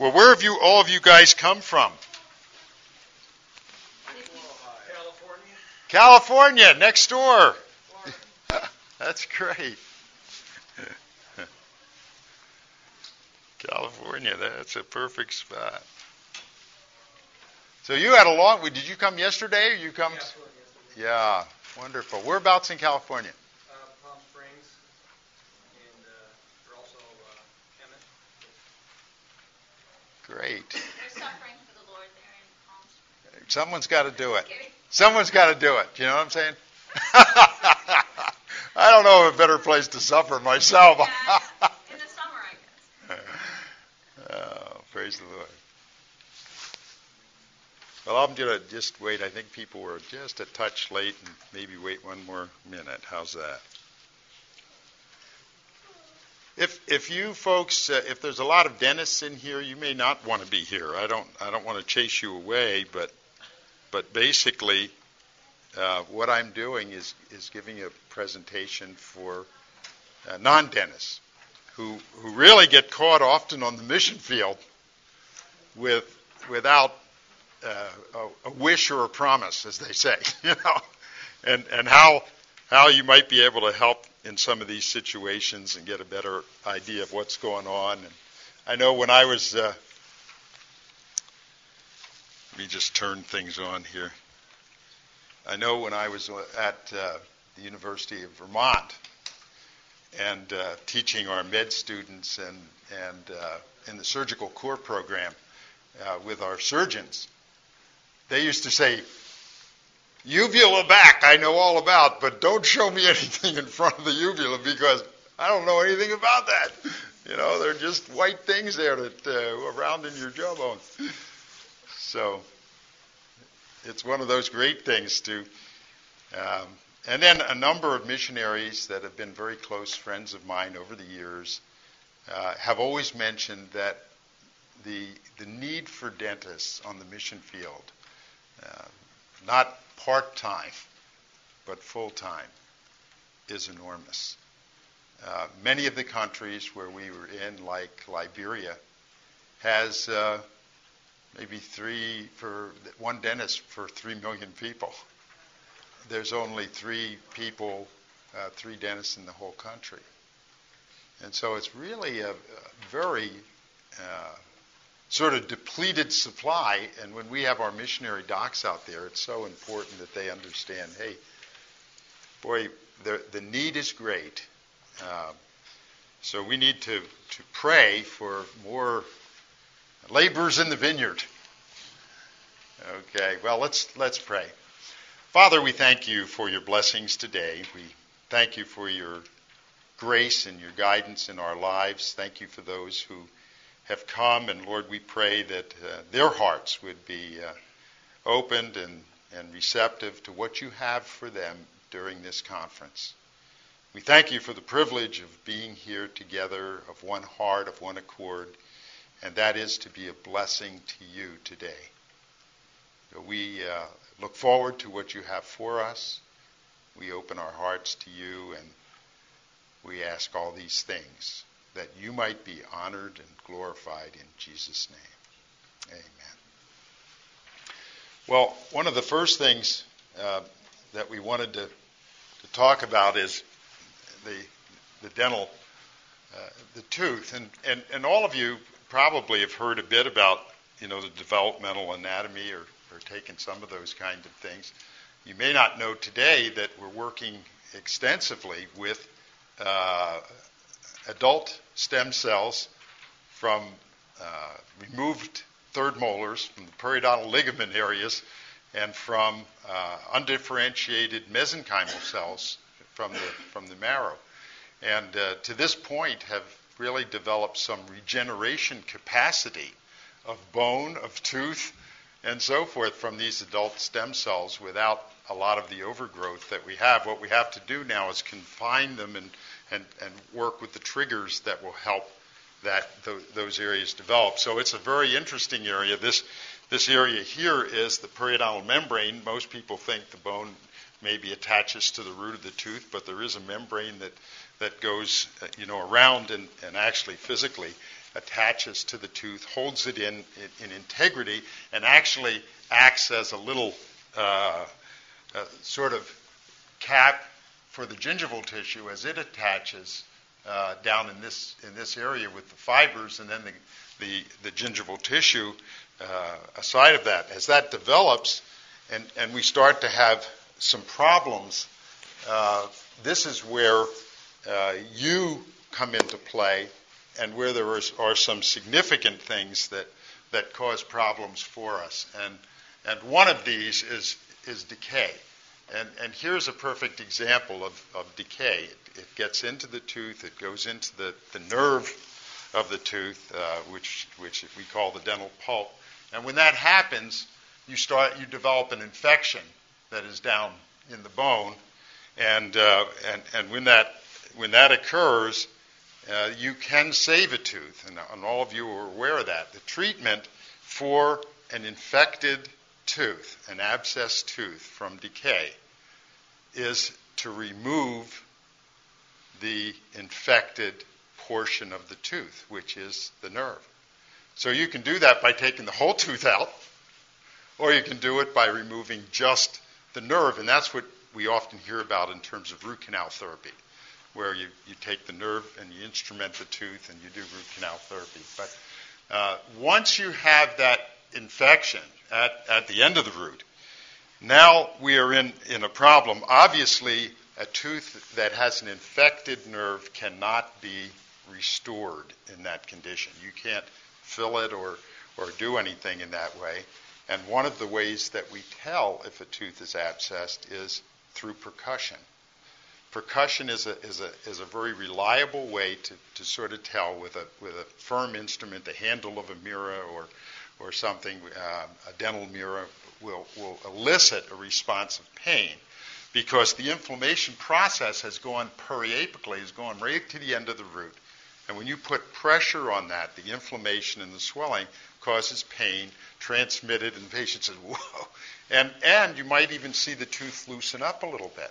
Well, where have you all of you guys come from? California. California, next door. That's great. California, that's a perfect spot. So you had a long. Did you come yesterday? Or you come? Yeah, wonderful. Whereabouts in California? uh, Palm Springs, and uh, we're also uh, Hemet. Great. They're suffering for the Lord there in Palm Springs. Someone's got to do it. Someone's got to do it. You know what I'm saying? I don't know of a better place to suffer myself. In the summer, I guess. oh, praise the Lord. Well, I'm going to just wait. I think people were just a touch late and maybe wait one more minute. How's that? If if you folks, uh, if there's a lot of dentists in here, you may not want to be here. I don't I don't want to chase you away, but but basically, uh, what I'm doing is is giving a presentation for uh, non-dentists who who really get caught often on the mission field with without uh, a, a wish or a promise, as they say, you know, and and how how you might be able to help in some of these situations and get a better idea of what's going on. And I know when I was, uh, let me just turn things on here. I know when I was at uh, the University of Vermont and uh, teaching our med students and and uh, in the surgical core program uh, with our surgeons, they used to say, uvula back I know all about, but don't show me anything in front of the uvula because I don't know anything about that. You know, they're just white things there that uh, around in your jawbone. So it's one of those great things to. Um, and then a number of missionaries that have been very close friends of mine over the years uh, have always mentioned that the the need for dentists on the mission field, uh, not part time, but full time, is enormous. Uh, many of the countries where we were in, like Liberia, has uh, maybe three for one dentist for three million people. There's only three people, uh, three dentists in the whole country, and so it's really a, a very uh, sort of depleted supply. And when we have our missionary docs out there, it's so important that they understand hey, boy, the, the need is great. Uh, so we need to, to pray for more laborers in the vineyard. Okay, well, let's, let's pray. Father, we thank you for your blessings today. We thank you for your grace and your guidance in our lives. Thank you for those who have come, and Lord, we pray that uh, their hearts would be uh, opened and, and receptive to what you have for them during this conference. We thank you for the privilege of being here together, of one heart, of one accord, and that is to be a blessing to you today. We uh, look forward to what you have for us. We open our hearts to you, and we ask all these things that you might be honored and glorified in Jesus' name. Amen. Well, one of the first things uh, that we wanted to, to talk about is the, the dental, uh, the tooth. And, and, and all of you probably have heard a bit about, you know, the developmental anatomy or, or taken some of those kinds of things. You may not know today that we're working extensively with uh, adult stem cells from uh, removed third molars from the periodontal ligament areas and from uh, undifferentiated mesenchymal cells from the, from the marrow. And uh, to this point have really developed some regeneration capacity of bone, of tooth, and so forth from these adult stem cells without a lot of the overgrowth that we have. What we have to do now is confine them and, and, and work with the triggers that will help that th- those areas develop. So it's a very interesting area. This this area here is the periodontal membrane. Most people think the bone maybe attaches to the root of the tooth, but there is a membrane that that goes you know around and, and actually physically attaches to the tooth, holds it in, in, in integrity, and actually acts as a little uh, uh, sort of cap for the gingival tissue as it attaches uh, down in this in this area with the fibers, and then the the, the gingival tissue uh, aside of that. As that develops, and and we start to have some problems, uh, this is where uh, you come into play, and where there is, are some significant things that that cause problems for us. And and one of these is is decay. And, and here's a perfect example of, of decay. It, it, gets into the tooth, it goes into the, the nerve of the tooth, uh, which, which we call the dental pulp. And when that happens, you, start, you develop an infection that is down in the bone. And, uh, and, and when, that, when that occurs, uh, you can save a tooth. And, and all of you are aware of that. The treatment for an infected tooth, an abscessed tooth from decay, is to remove the infected portion of the tooth, which is the nerve. So you can do that by taking the whole tooth out, or you can do it by removing just the nerve, and that's what we often hear about in terms of root canal therapy, where you, you take the nerve and you instrument the tooth and you do root canal therapy. But uh, once you have that infection at, at the end of the root, now we are in, in a problem. Obviously, a tooth that has an infected nerve cannot be restored in that condition. You can't fill it or, or do anything in that way. And one of the ways that we tell if a tooth is abscessed is through percussion. Percussion is a, is a, is a very reliable way to, to sort of tell with a, with a firm instrument, the handle of a mirror or, or something, uh, a dental mirror, will, will elicit a response of pain because the inflammation process has gone periapically, has gone right to the end of the root. And when you put pressure on that, the inflammation and the swelling causes pain transmitted, and the patient says, whoa. And, and you might even see the tooth loosen up a little bit.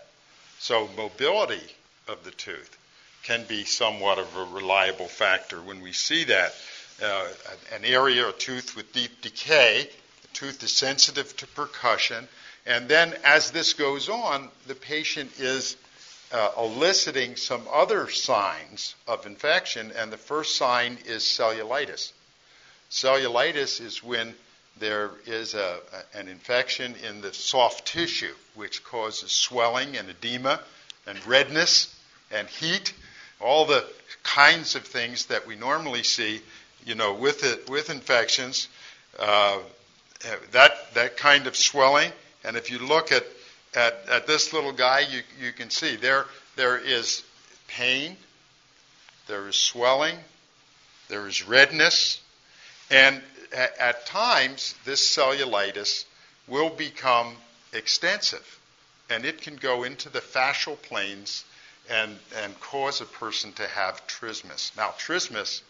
So mobility of the tooth can be somewhat of a reliable factor. When we see that, uh, an area, or tooth with deep decay, The tooth is sensitive to percussion. And then as this goes on, the patient is uh, eliciting some other signs of infection, and the first sign is cellulitis. Cellulitis is when there is a, an infection in the soft tissue, which causes swelling and edema and redness and heat, all the kinds of things that we normally see, you know, with it, with infections. Uh, that, that kind of swelling. And if you look at, at, at this little guy, you, you can see there, there is pain, there is swelling, there is redness, and at, at times this cellulitis will become extensive, and it can go into the fascial planes and, and cause a person to have trismus. Now, trismus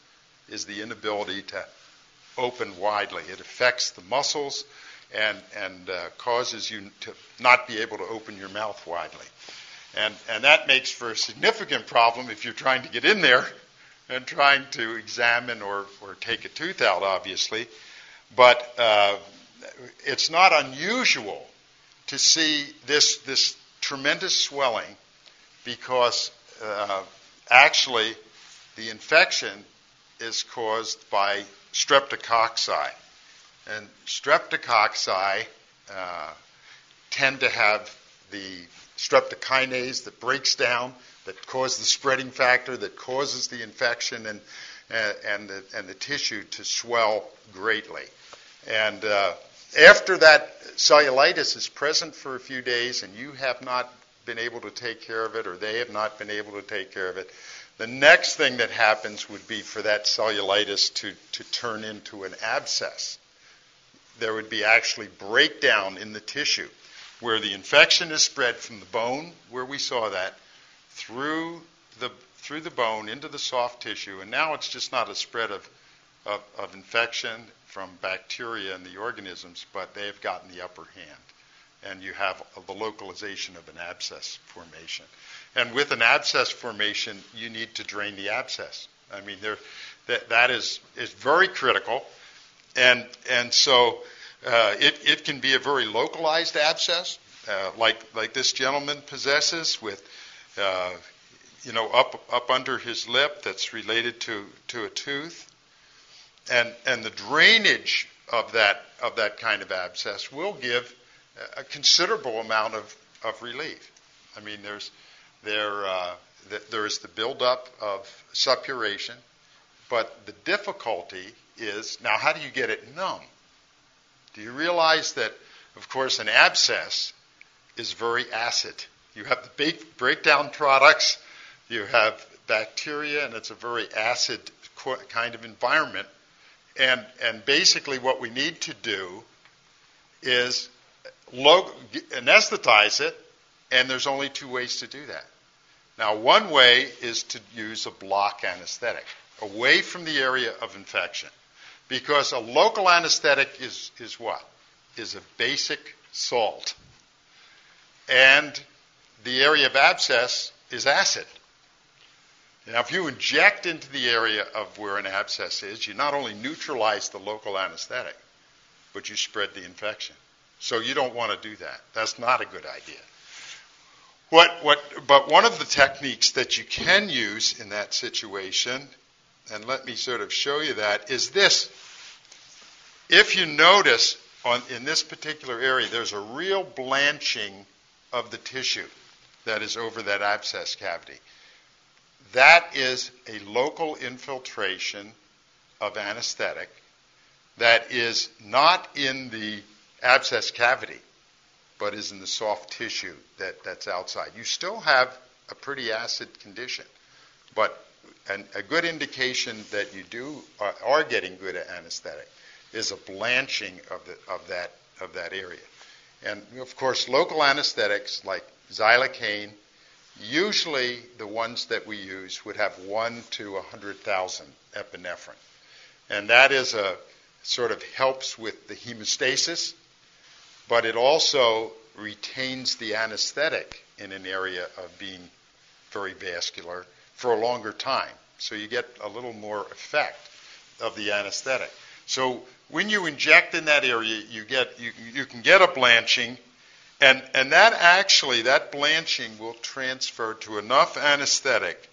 is the inability to open widely. It affects the muscles and, and uh, causes you to not be able to open your mouth widely. And, and that makes for a significant problem if you're trying to get in there and trying to examine or, or take a tooth out, obviously. But uh, it's not unusual to see this, this tremendous swelling because uh, actually the infection is caused by streptococci. And streptococci uh, tend to have the streptokinase that breaks down, that causes the spreading factor, that causes the infection and, uh, and, the, and the tissue to swell greatly. And uh, after that cellulitis is present for a few days and you have not been able to take care of it or they have not been able to take care of it, the next thing that happens would be for that cellulitis to, to turn into an abscess. There would be actually breakdown in the tissue where the infection is spread from the bone, where we saw that, through the, through the bone into the soft tissue. And now it's just not a spread of, of, of infection from bacteria in the organisms, but they have gotten the upper hand and you have the localization of an abscess formation. And with an abscess formation, you need to drain the abscess. I mean, there, that, that is, is very critical. And, and so uh, it, it can be a very localized abscess, uh, like, like this gentleman possesses with, uh, you know, up, up under his lip that's related to, to a tooth. And, and the drainage of that, of that kind of abscess will give a considerable amount of, of relief. I mean, there's, there, uh, there is the buildup of suppuration, but the difficulty is now how do you get it numb? Do you realize that, of course, an abscess is very acid? You have the bake, breakdown products, you have bacteria, and it's a very acid kind of environment. And, and basically, what we need to do is anesthetize it, and there's only two ways to do that. Now, one way is to use a block anesthetic away from the area of infection. Because a local anesthetic is, is what? Is a basic salt. And the area of abscess is acid. Now, if you inject into the area of where an abscess is, you not only neutralize the local anesthetic, but you spread the infection. So you don't want to do that. That's not a good idea. What, what, but one of the techniques that you can use in that situation, and let me sort of show you that, is this. If you notice on, in this particular area, there's a real blanching of the tissue that is over that abscess cavity. That is a local infiltration of anesthetic that is not in the abscess cavity, but is in the soft tissue that, that's outside. You still have a pretty acid condition, but an, a good indication that you do are, are getting good anesthetic is a blanching of, the, of, that, of that area. And of course, local anesthetics like xylocaine, usually the ones that we use would have 1 to 100,000 epinephrine. And that is a sort of helps with the hemostasis but it also retains the anesthetic in an area of being very vascular for a longer time. So you get a little more effect of the anesthetic. So when you inject in that area, you get you, you can get a blanching, and and that actually that blanching will transfer to enough anesthetic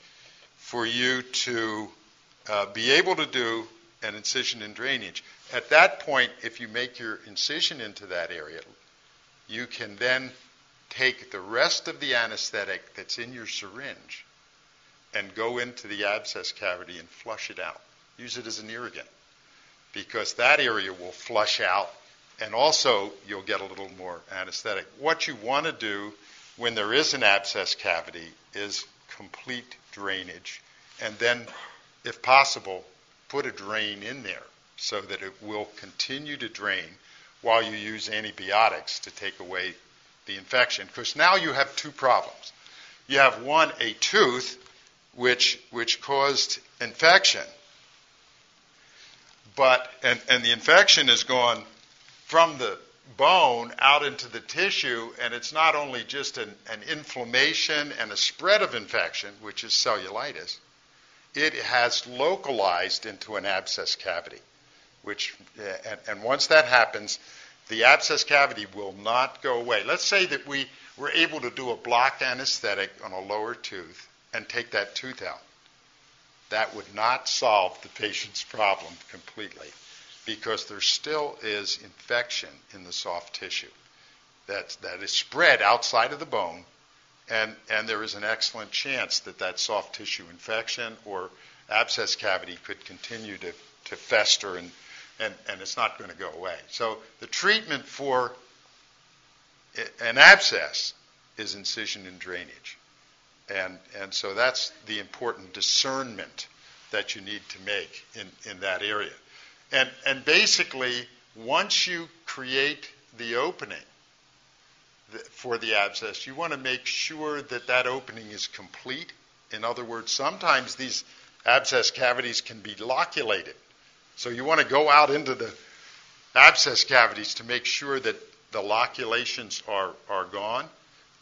for you to uh, be able to do an incision and drainage. At that point, if you make your incision into that area, you can then take the rest of the anesthetic that's in your syringe and go into the abscess cavity and flush it out. Use it as an irrigant because that area will flush out and also you'll get a little more anesthetic. What you want to do when there is an abscess cavity is complete drainage and then, if possible, put a drain in there so that it will continue to drain while you use antibiotics to take away the infection. Because now you have two problems. You have one, a tooth, which, which caused infection, but, and, and the infection has gone from the bone out into the tissue, and it's not only just an, an inflammation and a spread of infection, which is cellulitis, it has localized into an abscess cavity which, uh, and, and once that happens, the abscess cavity will not go away. Let's say that we were able to do a block anesthetic on a lower tooth and take that tooth out. That would not solve the patient's problem completely because there still is infection in the soft tissue that, that is spread outside of the bone, and, and there is an excellent chance that that soft tissue infection or abscess cavity could continue to, to fester and, and, and it's not going to go away. So the treatment for an abscess is incision and drainage. And, and so that's the important discernment that you need to make in, in that area. And, and basically, once you create the opening for the abscess, you want to make sure that that opening is complete. In other words, sometimes these abscess cavities can be loculated. So you want to go out into the abscess cavities to make sure that the loculations are, are gone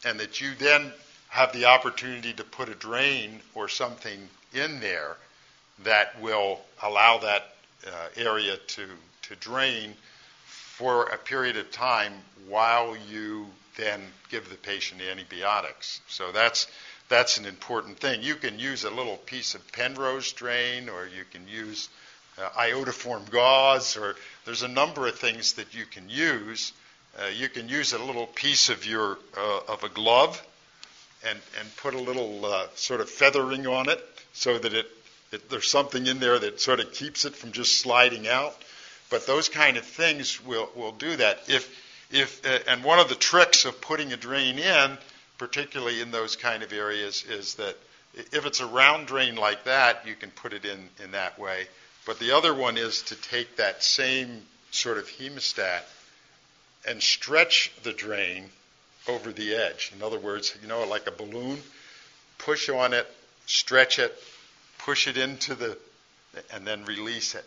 and that you then have the opportunity to put a drain or something in there that will allow that uh, area to, to drain for a period of time while you then give the patient antibiotics. So that's that's an important thing. You can use a little piece of Penrose drain, or you can use uh, iodoform gauze, or there's a number of things that you can use. Uh, you can use a little piece of your uh, of a glove, and and put a little uh, sort of feathering on it so that it, it there's something in there that sort of keeps it from just sliding out. But those kind of things will will do that. If if uh, and one of the tricks of putting a drain in, particularly in those kind of areas, is that if it's a round drain like that, you can put it in in that way. But the other one is to take that same sort of hemostat and stretch the drain over the edge. In other words, you know, like a balloon, push on it, stretch it, push it into the, and then release it.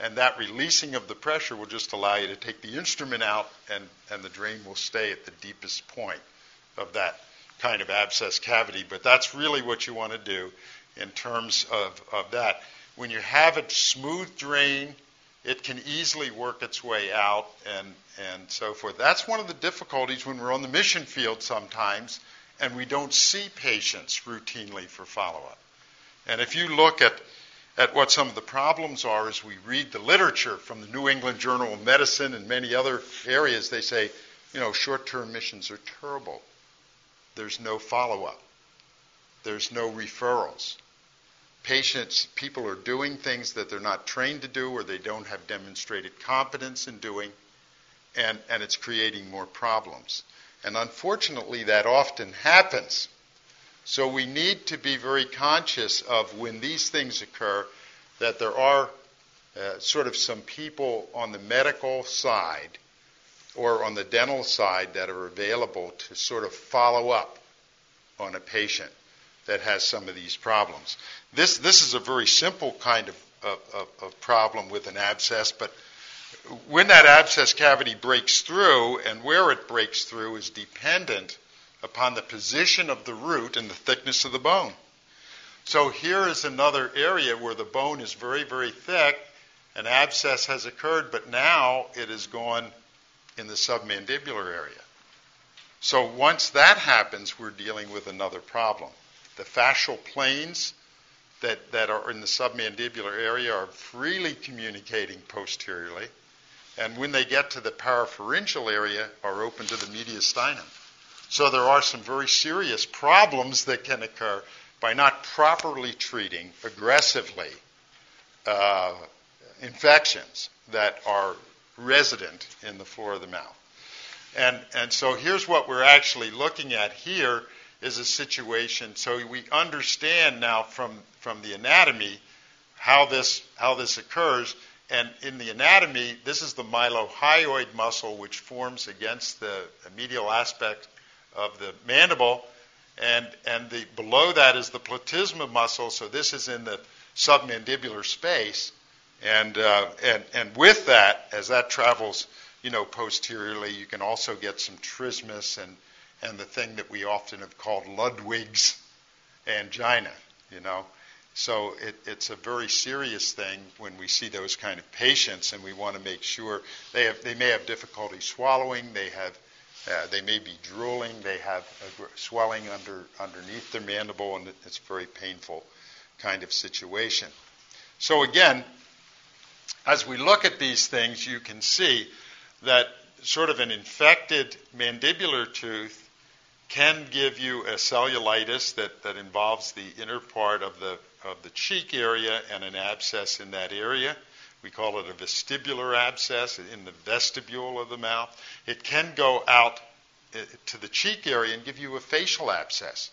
And that releasing of the pressure will just allow you to take the instrument out, and, and the drain will stay at the deepest point of that kind of abscess cavity. But that's really what you want to do in terms of, of that. When you have a smooth drain, it can easily work its way out and, and so forth. That's one of the difficulties when we're on the mission field sometimes and we don't see patients routinely for follow up. And if you look at, at what some of the problems are as we read the literature from the New England Journal of Medicine and many other areas, they say, you know, short term missions are terrible. There's no follow up, there's no referrals patients, people are doing things that they're not trained to do or they don't have demonstrated competence in doing, and, and it's creating more problems. And unfortunately, that often happens. So we need to be very conscious of when these things occur that there are uh, sort of some people on the medical side or on the dental side that are available to sort of follow up on a patient that has some of these problems. This, this is a very simple kind of, of, of problem with an abscess, but when that abscess cavity breaks through and where it breaks through is dependent upon the position of the root and the thickness of the bone. So here is another area where the bone is very, very thick. An abscess has occurred, but now it is gone in the submandibular area. So once that happens, we're dealing with another problem. The fascial planes that, that are in the submandibular area are freely communicating posteriorly, and when they get to the parapharyngeal area, are open to the mediastinum. So there are some very serious problems that can occur by not properly treating aggressively uh, infections that are resident in the floor of the mouth. And, and so here's what we're actually looking at here is a situation. So we understand now from, from the anatomy how this, how this occurs. And in the anatomy, this is the mylohyoid muscle, which forms against the medial aspect of the mandible. And, and the, below that is the platysma muscle. So this is in the submandibular space. And, uh, and, and with that, as that travels, you know, posteriorly, you can also get some trismus and, and the thing that we often have called Ludwig's angina, you know. So it, it's a very serious thing when we see those kind of patients, and we want to make sure they have they may have difficulty swallowing, they have uh, they may be drooling, they have swelling under underneath their mandible, and it's a very painful kind of situation. So again, as we look at these things, you can see that sort of an infected mandibular tooth can give you a cellulitis that, that involves the inner part of the, of the cheek area and an abscess in that area. We call it a vestibular abscess in the vestibule of the mouth. It can go out uh, to the cheek area and give you a facial abscess.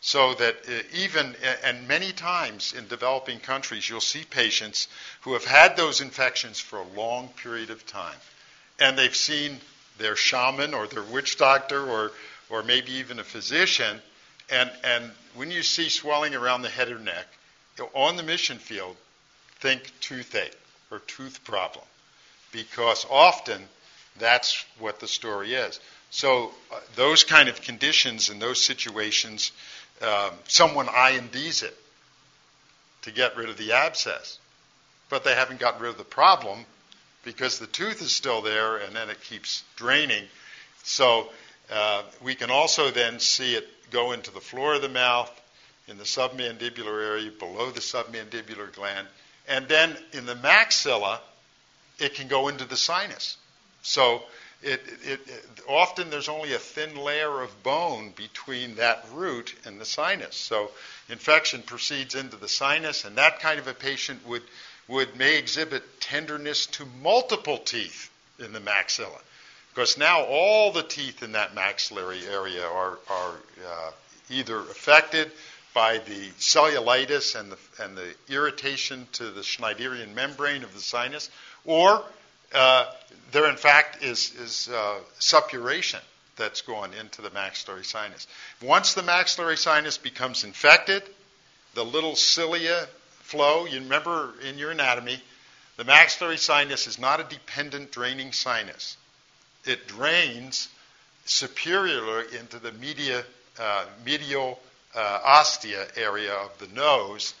So that uh, even, and many times in developing countries, you'll see patients who have had those infections for a long period of time. And they've seen their shaman or their witch doctor or or maybe even a physician, and, and when you see swelling around the head or neck, on the mission field, think toothache or tooth problem, because often that's what the story is. So uh, those kind of conditions and those situations, um, someone INDs it. to get rid of the abscess. But they haven't gotten rid of the problem because the tooth is still there and then it keeps draining. So uh, we can also then see it go into the floor of the mouth, in the submandibular area, below the submandibular gland, and then in the maxilla, it can go into the sinus. So it, it, it, often there's only a thin layer of bone between that root and the sinus. So infection proceeds into the sinus, and that kind of a patient would, would may exhibit tenderness to multiple teeth in the maxilla. Because now all the teeth in that maxillary area are, are uh, either affected by the cellulitis and the, and the irritation to the Schneiderian membrane of the sinus, or uh, there in fact is, is uh, suppuration that's gone into the maxillary sinus. Once the maxillary sinus becomes infected, the little cilia flow, you remember in your anatomy, the maxillary sinus is not a dependent draining sinus. It drains superiorly into the media, uh, medial uh, ostia area of the nose.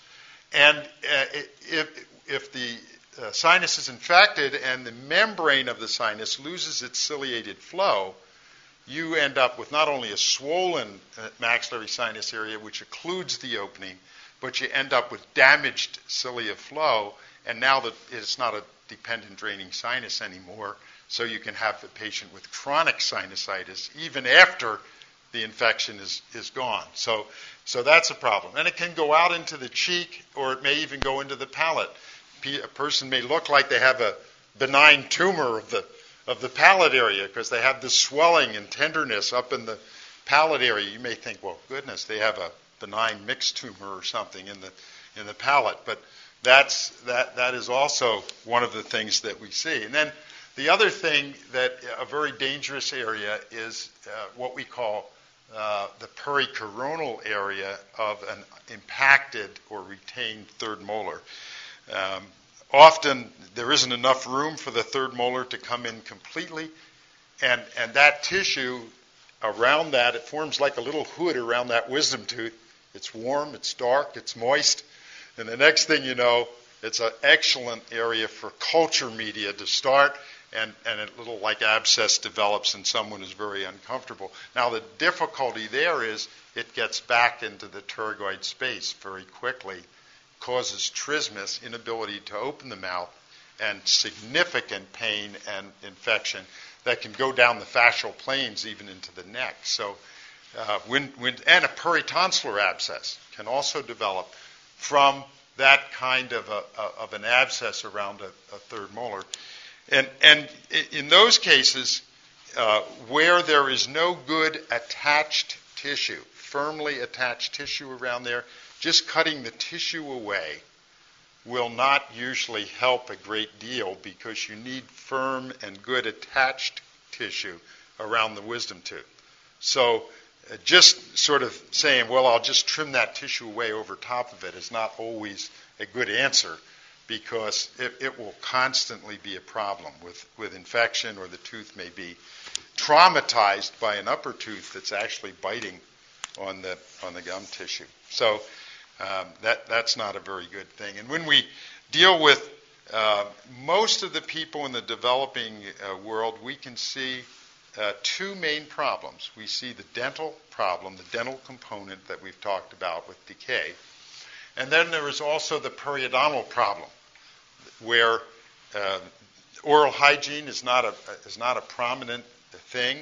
And uh, if, if the uh, sinus is infected and the membrane of the sinus loses its ciliated flow, you end up with not only a swollen uh, maxillary sinus area, which occludes the opening, but you end up with damaged cilia flow, and now that it's not a dependent draining sinus anymore, so you can have a patient with chronic sinusitis even after the infection is, is gone. So, so that's a problem. And it can go out into the cheek or it may even go into the palate. A person may look like they have a benign tumor of the, of the palate area because they have this swelling and tenderness up in the palate area. You may think, well, goodness, they have a benign mixed tumor or something in the, in the palate. But that's, that, that is also one of the things that we see. And then the other thing that a very dangerous area is uh, what we call uh, the pericoronal area of an impacted or retained third molar. Um, often there isn't enough room for the third molar to come in completely, and, and that tissue around that, it forms like a little hood around that wisdom tooth. It's warm, it's dark, it's moist, and the next thing you know, it's an excellent area for culture media to start and, and a little like abscess develops and someone is very uncomfortable. Now, the difficulty there is it gets back into the pterygoid space very quickly, causes trismus, inability to open the mouth, and significant pain and infection that can go down the fascial planes even into the neck. So, uh, when, when, and a peritonsillar abscess can also develop from that kind of, a, of an abscess around a, a third molar. And, and in those cases, uh, where there is no good attached tissue, firmly attached tissue around there, just cutting the tissue away will not usually help a great deal because you need firm and good attached tissue around the wisdom tooth. So uh, just sort of saying, well, I'll just trim that tissue away over top of it is not always a good answer because it, it, will constantly be a problem with, with infection or the tooth may be traumatized by an upper tooth that's actually biting on the, on the gum tissue. So um, that, that's not a very good thing. And when we deal with uh, most of the people in the developing uh, world, we can see uh, two main problems. We see the dental problem, the dental component that we've talked about with decay, and then there is also the periodontal problem, where uh, oral hygiene is not a is not a prominent thing.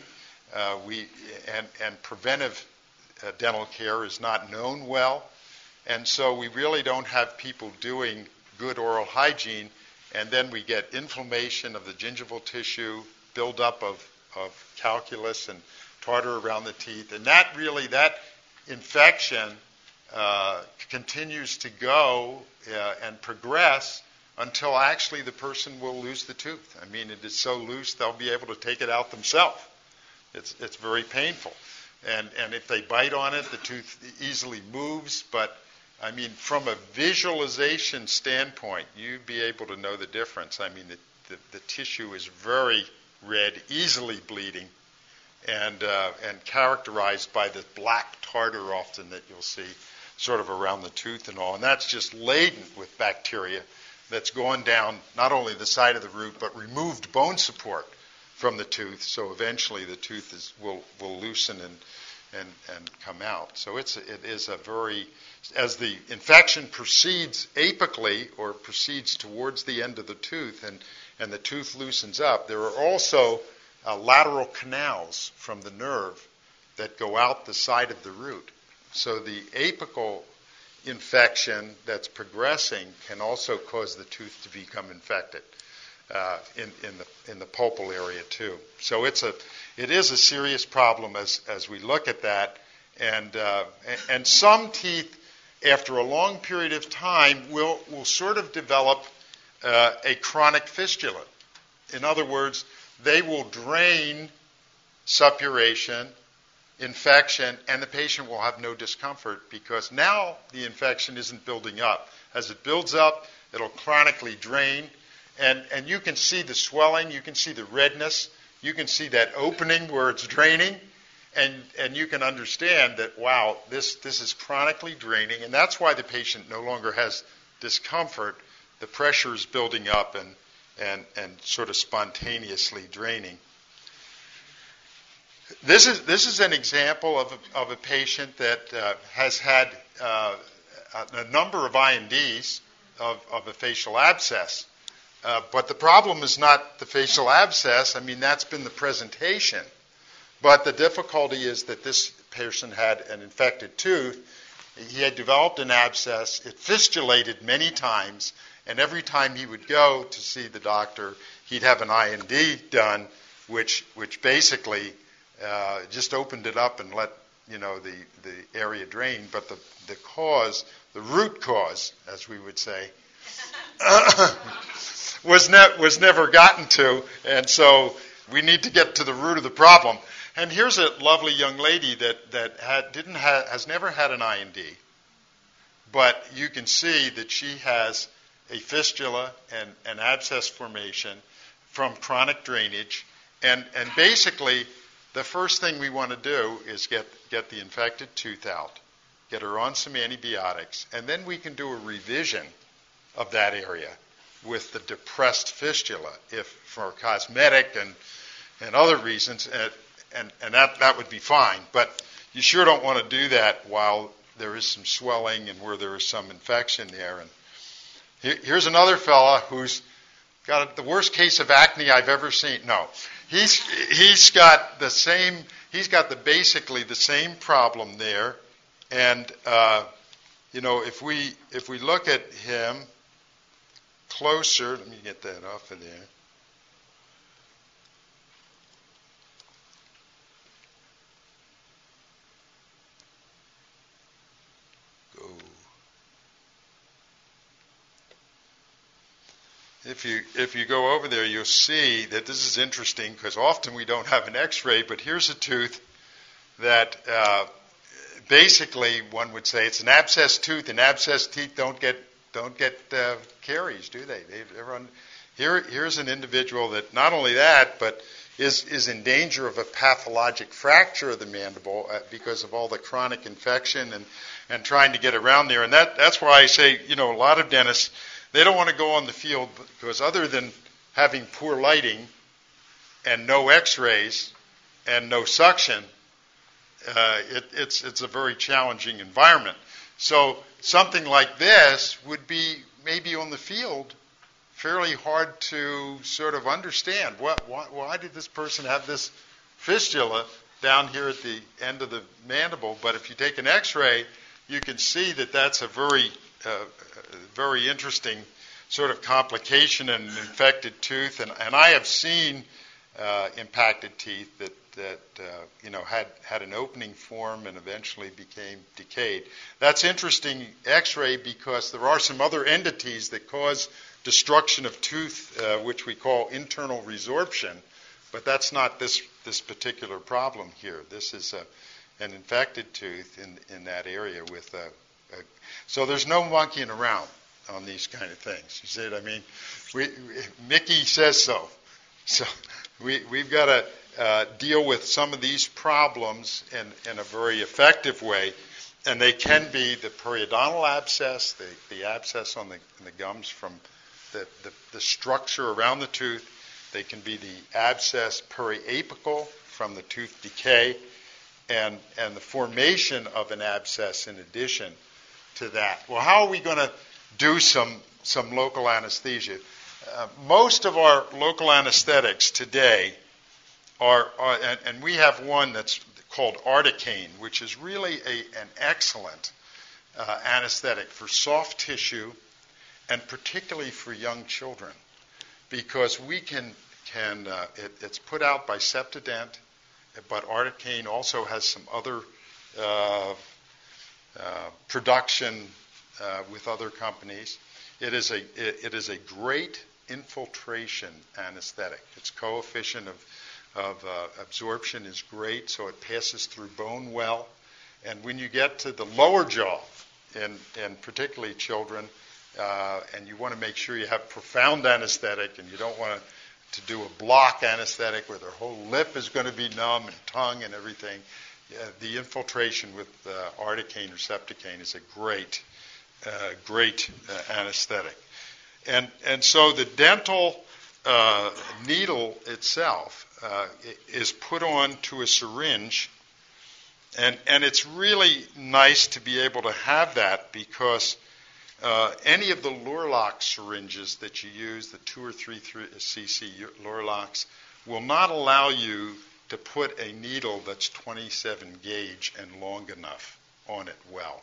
Uh, we and and preventive uh, dental care is not known well, and so we really don't have people doing good oral hygiene, and then we get inflammation of the gingival tissue, buildup of of calculus and tartar around the teeth, and that really that infection uh, continues to go uh, and progress until actually the person will lose the tooth. I mean, it is so loose they'll be able to take it out themselves. It's it's very painful, and and if they bite on it, the tooth easily moves. But I mean, from a visualization standpoint, you'd be able to know the difference. I mean, the the, the tissue is very red, easily bleeding, and uh, and characterized by the black tartar often that you'll see. sort of around the tooth and all. And that's just laden with bacteria that's gone down not only the side of the root, but removed bone support from the tooth. So eventually the tooth is, will, will loosen and, and, and come out. So it's, it is a very, as the infection proceeds apically or proceeds towards the end of the tooth and, and the tooth loosens up, there are also uh, lateral canals from the nerve that go out the side of the root. So the apical infection that's progressing can also cause the tooth to become infected uh, in, in, the, in the pulpal area too. So it's a, it is a serious problem as, as we look at that. And, uh, and some teeth, after a long period of time, will, will sort of develop uh, a chronic fistula. In other words, they will drain suppuration infection, and the patient will have no discomfort because now the infection isn't building up. As it builds up, it'll chronically drain, and, and you can see the swelling, you can see the redness, you can see that opening where it's draining, and, and you can understand that, wow, this, this is chronically draining, and that's why the patient no longer has discomfort. The pressure is building up and, and, and sort of spontaneously draining. This is, this is an example of a, of a patient that uh, has had uh, a number of INDs of, of a facial abscess. Uh, but the problem is not the facial abscess. I mean, that's been the presentation. But the difficulty is that this person had an infected tooth. He had developed an abscess. It fistulated many times. And every time he would go to see the doctor, he'd have an IND done, which, which basically uh, just opened it up and let you know the, the area drain, but the, the cause, the root cause, as we would say, was, ne- was never gotten to, and so we need to get to the root of the problem. And here's a lovely young lady that, that had, didn't ha- has never had an IND, but you can see that she has a fistula and an abscess formation from chronic drainage, and, and basically the first thing we want to do is get, get the infected tooth out, get her on some antibiotics, and then we can do a revision of that area with the depressed fistula if for cosmetic and, and other reasons, and, and, and that, that would be fine. But you sure don't want to do that while there is some swelling and where there is some infection there. And here, here's another fella who's got the worst case of acne I've ever seen. No, he's he's got the same. He's got the basically the same problem there, and uh, you know if we if we look at him closer, let me get that off of there. If you if you go over there, you'll see that this is interesting because often we don't have an X-ray, but here's a tooth that uh, basically one would say it's an abscess tooth, and abscess teeth don't get don't get uh, caries, do they? they everyone, here here's an individual that not only that, but is is in danger of a pathologic fracture of the mandible uh, because of all the chronic infection and and trying to get around there, and that that's why I say you know a lot of dentists they don't want to go on the field because other than having poor lighting and no x-rays and no suction, uh, it, it's, it's a very challenging environment. So something like this would be maybe on the field fairly hard to sort of understand. What, why, why did this person have this fistula down here at the end of the mandible? But if you take an x-ray, you can see that that's a very uh, very interesting sort of complication in an infected tooth, and, and I have seen uh, impacted teeth that that uh, you know had had an opening form and eventually became decayed. That's interesting X-ray because there are some other entities that cause destruction of tooth, uh, which we call internal resorption, but that's not this this particular problem here. This is a, an infected tooth in in that area with a so there's no monkeying around on these kind of things. You see what I mean? We, Mickey says so. So we, we've got to uh, deal with some of these problems in, in a very effective way. and they can be the periodontal abscess, the, the abscess on the, the gums from the, the, the, structure around the tooth. They can be the abscess periapical from the tooth decay, and, and the formation of an abscess in addition to that. Well, how are we going to do some, some local anesthesia? Uh, most of our local anesthetics today are, are and, and, we have one that's called Articaine, which is really a, an excellent uh, anesthetic for soft tissue and particularly for young children because we can, can uh, it, it's put out by Septodont, but Articaine also has some other uh, uh production uh, with other companies. It is a, it, it is a great infiltration anesthetic. Its coefficient of of uh, absorption is great, so it passes through bone well. And when you get to the lower jaw, and, and particularly children, uh, and you want to make sure you have profound anesthetic, and you don't want to, to do a block anesthetic where their whole lip is going to be numb and tongue and everything. Uh, the infiltration with uh, articaine or Septocaine is a great, uh, great uh, anesthetic. And, and so the dental uh, needle itself uh, is put on to a syringe. And, and it's really nice to be able to have that because uh, any of the Luer-Lok syringes that you use, the 2 or 3 cc Luer-Loks, will not allow you to put a needle that's 27 gauge and long enough on it well.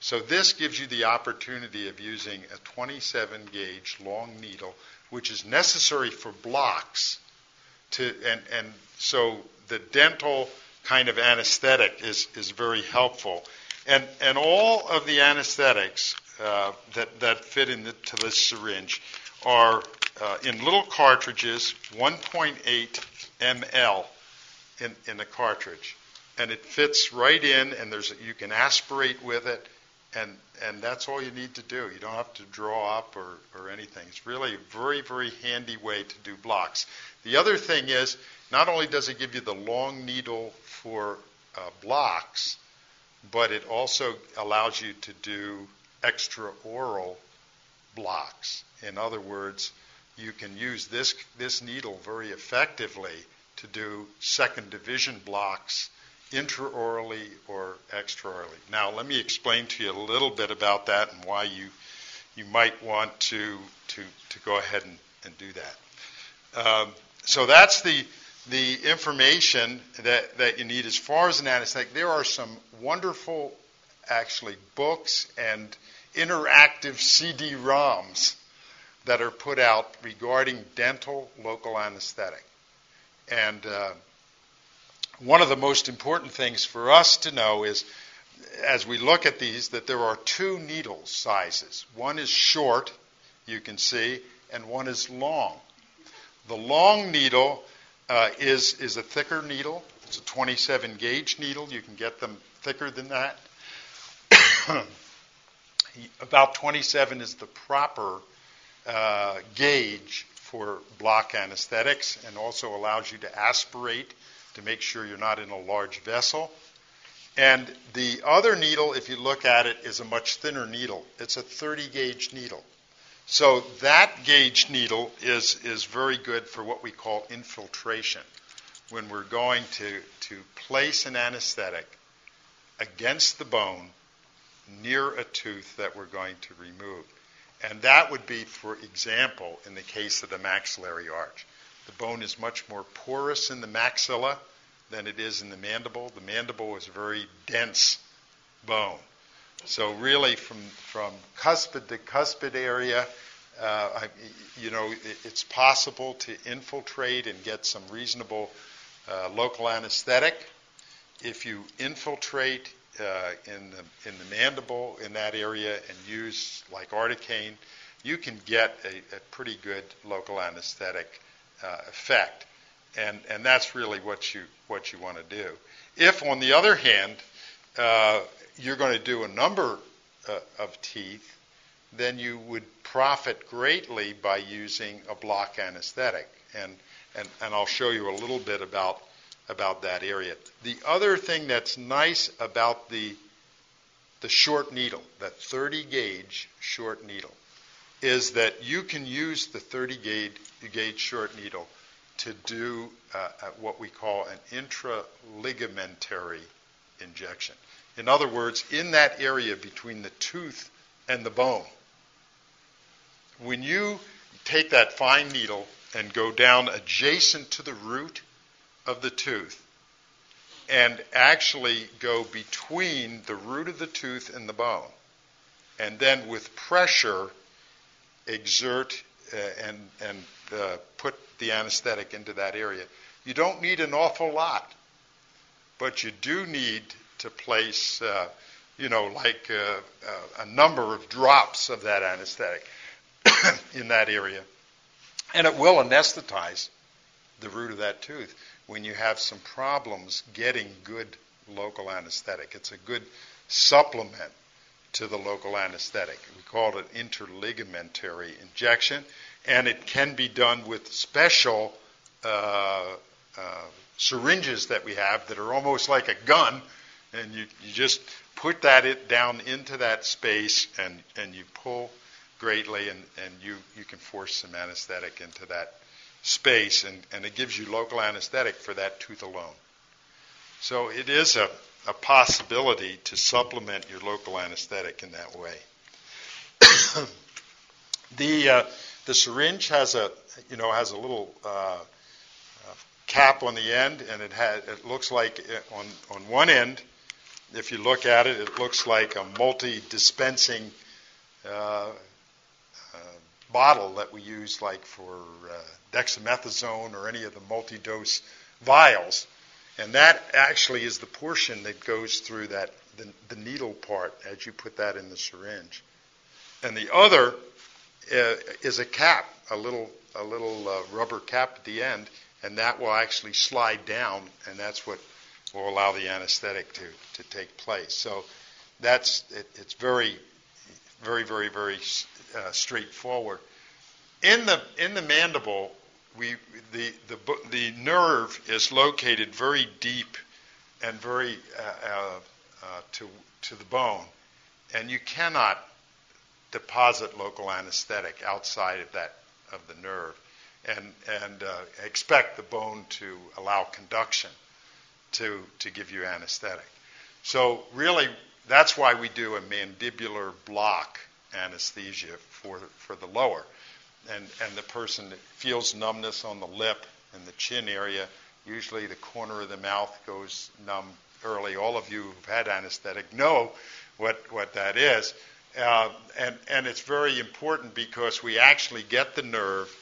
So this gives you the opportunity of using a 27 gauge long needle, which is necessary for blocks to, and, and so the dental kind of anesthetic is, is very helpful. And, and all of the anesthetics uh, that, that fit into the syringe are uh, in little cartridges, 1.8 ml in, in the cartridge. And it fits right in, and there's you can aspirate with it, and, and that's all you need to do. You don't have to draw up or, or anything. It's really a very, very handy way to do blocks. The other thing is, not only does it give you the long needle for uh, blocks, but it also allows you to do extraoral blocks. In other words, you can use this, this needle very effectively to do second division blocks intraorally or extraorally. Now, let me explain to you a little bit about that and why you you might want to to to go ahead and, and do that. Um, so that's the the information that, that you need as far as an anesthetic. There are some wonderful, actually, books and interactive CD-ROMs that are put out regarding dental local anesthetic. And uh, one of the most important things for us to know is, as we look at these, that there are two needle sizes. One is short, you can see, and one is long. The long needle uh, is, is a thicker needle. It's a 27 gauge needle. You can get them thicker than that. About 27 is the proper uh, gauge for block anesthetics and also allows you to aspirate to make sure you're not in a large vessel. And the other needle, if you look at it, is a much thinner needle. It's a 30 gauge needle. So that gauge needle is, is very good for what we call infiltration. When we're going to, to place an anesthetic against the bone near a tooth that we're going to remove. And that would be, for example, in the case of the maxillary arch. The bone is much more porous in the maxilla than it is in the mandible. The mandible is very dense bone. So really, from from cuspid to cuspid area, uh, I, you know, it, it's possible to infiltrate and get some reasonable uh, local anesthetic. If you infiltrate uh, in the in the mandible in that area and use like articaine, you can get a, a pretty good local anesthetic uh, effect, and and that's really what you what you want to do. If, on the other hand, uh, you're going to do a number uh, of teeth, then you would profit greatly by using a block anesthetic, and and and I'll show you a little bit about about that area. The other thing that's nice about the the short needle, that 30 gauge short needle, is that you can use the 30 gauge, gauge short needle to do uh, what we call an intraligamentary injection. In other words, in that area between the tooth and the bone. When you take that fine needle and go down adjacent to the root of the tooth and actually go between the root of the tooth and the bone, and then with pressure exert uh, and, and uh, put the anesthetic into that area. You don't need an awful lot, but you do need to place, uh, you know, like uh, uh, a number of drops of that anesthetic in that area. And it will anesthetize the root of that tooth when you have some problems getting good local anesthetic. It's a good supplement to the local anesthetic. We call it interligamentary injection, and it can be done with special uh, uh, syringes that we have that are almost like a gun, and you, you just put that it down into that space and, and you pull greatly, and, and you, you can force some anesthetic into that space, and, and it gives you local anesthetic for that tooth alone. So it is a, a possibility to supplement your local anesthetic in that way. the uh, the syringe has a you know has a little uh, cap on the end, and it had it looks like uh, on on one end, if you look at it, it looks like a multi-dispensing uh, uh, bottle that we use like for uh, dexamethasone or any of the multi-dose vials. And that actually is the portion that goes through that the, the needle part as you put that in the syringe. And the other uh, is a cap, a little a little uh, rubber cap at the end, and that will actually slide down, and that's what will allow the anesthetic to, to take place. So that's it, it's very, very, very, very uh, straightforward. In the in the mandible, we the the the nerve is located very deep and very uh, uh, uh, to to the bone, and you cannot deposit local anesthetic outside of that of the nerve, and and uh, expect the bone to allow conduction to to give you anesthetic. So really, that's why we do a mandibular block anesthesia for for the lower and, and the person feels numbness on the lip and the chin area. Usually the corner of the mouth goes numb early. All of you who've had anesthetic know what, what that is. Uh, and, and it's very important because we actually get the nerve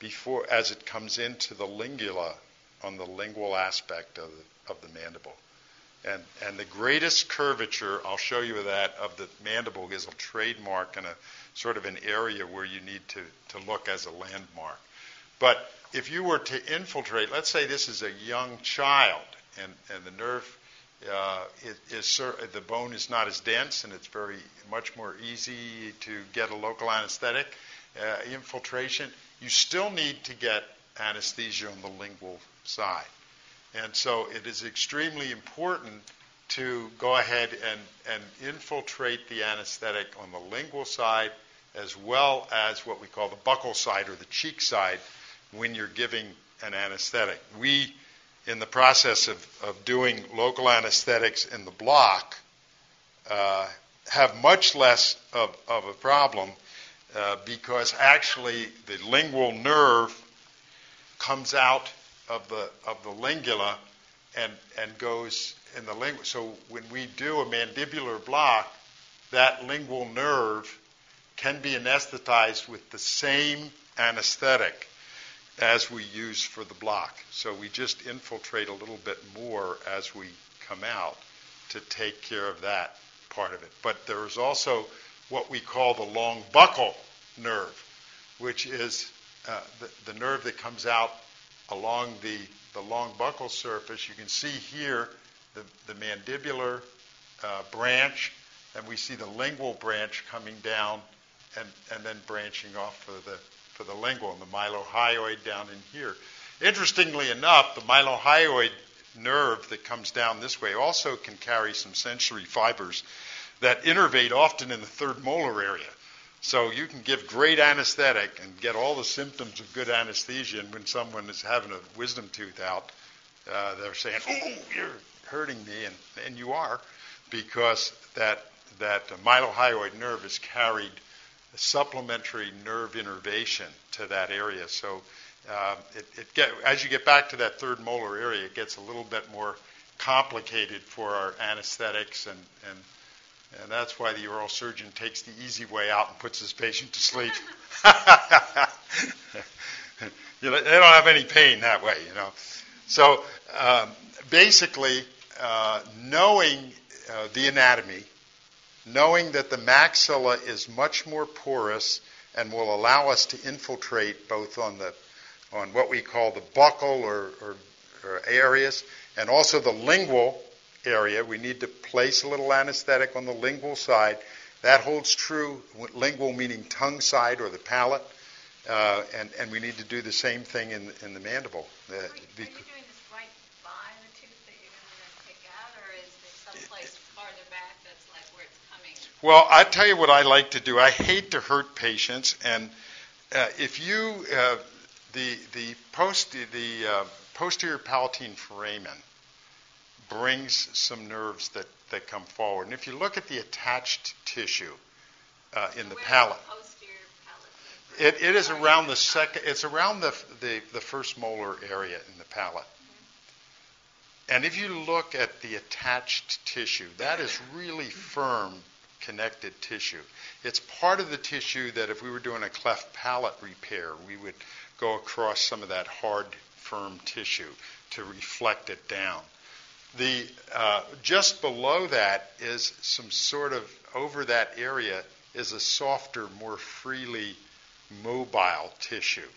before as it comes into the lingula on the lingual aspect of the, of the mandible. And, and the greatest curvature, I'll show you that, of the mandible is a trademark and a sort of an area where you need to, to look as a landmark. But if you were to infiltrate, let's say this is a young child and, and the nerve uh, is, the bone is not as dense and it's very much more easy to get a local anesthetic uh, infiltration, you still need to get anesthesia on the lingual side. And so it is extremely important to go ahead and, and infiltrate the anesthetic on the lingual side as well as what we call the buccal side or the cheek side when you're giving an anesthetic. We, in the process of, of doing local anesthetics in the block, uh, have much less of, of a problem uh, because actually the lingual nerve comes out of the of the lingula and and goes in the lingual. So when we do a mandibular block, that lingual nerve can be anesthetized with the same anesthetic as we use for the block. So we just infiltrate a little bit more as we come out to take care of that part of it. But there is also what we call the long buccal nerve, which is uh, the, the nerve that comes out along the, the long buccal surface. You can see here the, the mandibular uh, branch, and we see the lingual branch coming down and, and then branching off for the, for the lingual and the mylohyoid down in here. Interestingly enough, the mylohyoid nerve that comes down this way also can carry some sensory fibers that innervate often in the third molar area. So you can give great anesthetic and get all the symptoms of good anesthesia. And when someone is having a wisdom tooth out, uh, they're saying, "Oh, you're hurting me," and, and you are, because that that mylohyoid nerve has carried supplementary nerve innervation to that area. So uh, it, it get, as you get back to that third molar area, it gets a little bit more complicated for our anesthetics, and, and, and that's why the oral surgeon takes the easy way out and puts his patient to sleep. you know, they don't have any pain that way, you know. So um, basically, uh, knowing uh, the anatomy, knowing that the maxilla is much more porous and will allow us to infiltrate both on the on what we call the buccal or, or, or areas and also the lingual area. We need to place a little anesthetic on the lingual side. That holds true, lingual meaning tongue side or the palate, uh, and, and we need to do the same thing in, in the mandible. Uh, are, you, are you doing this right by the tooth that you're going to take out, or is there someplace farther back that's like where it's coming? Well, I tell you what I like to do. I hate to hurt patients, and uh, if you uh, the the post the uh, posterior palatine foramen brings some nerves that, that come forward. And if you look at the attached tissue uh, in the palate, it, it is around the second. It's around the, the the first molar area in the palate. Mm-hmm. And if you look at the attached tissue, that is really firm connected tissue. It's part of the tissue that if we were doing a cleft palate repair, we would go across some of that hard, firm tissue to reflect it down. The uh, just below that is some sort of over that area is a softer, more freely mobile tissue.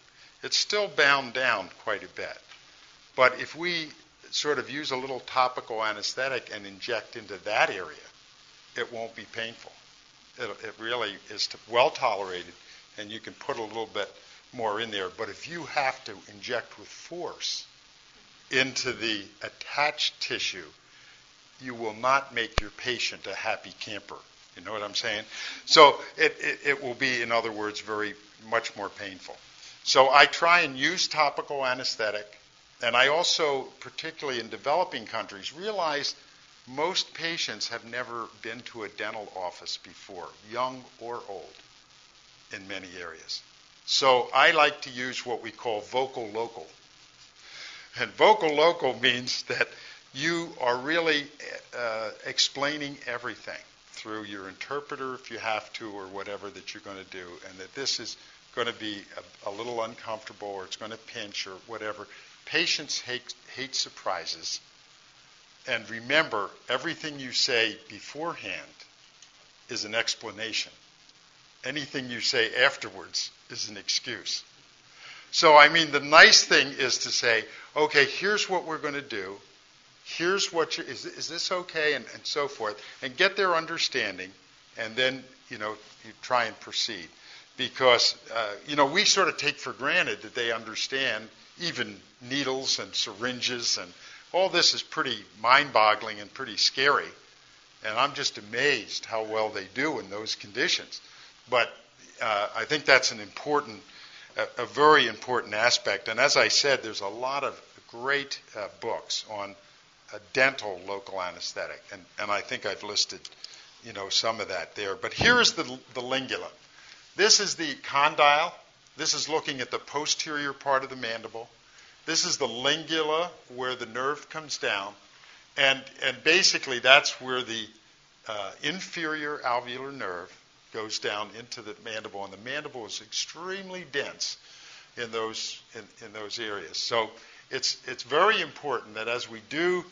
It's still bound down quite a bit, but if we sort of use a little topical anesthetic and inject into that area, it won't be painful. It, it really is well tolerated, and you can put a little bit more in there. But if you have to inject with force into the attached tissue, you will not make your patient a happy camper. You know what I'm saying? So it, it, it, will be, in other words, very much more painful. So I try and use topical anesthetic, and I also, particularly in developing countries, realize most patients have never been to a dental office before, young or old, in many areas. So I like to use what we call vocal local. And vocal local means that you are really uh, explaining everything through your interpreter if you have to, or whatever that you're going to do, and that this is going to be a, a little uncomfortable, or it's going to pinch, or whatever. Patients hate, hate surprises. And remember, everything you say beforehand is an explanation. Anything you say afterwards is an excuse. So, I mean, the nice thing is to say, okay, here's what we're going to do. Here's what you, is, is this okay? And, and so forth. And get their understanding. And then, you know, you try and proceed. Because, uh, you know, we sort of take for granted that they understand even needles and syringes and all this is pretty mind boggling and pretty scary. And I'm just amazed how well they do in those conditions. But uh, I think that's an important, a, a, very important aspect. And as I said, there's a lot of great uh, books on a dental local anesthetic, and, and I think I've listed, you know, some of that there. But here is the, the lingula. This is the condyle. This is looking at the posterior part of the mandible. This is the lingula where the nerve comes down. And, and basically, that's where the uh, inferior alveolar nerve goes down into the mandible, and the mandible is extremely dense in those in, in those areas. So it's it's very important that as we do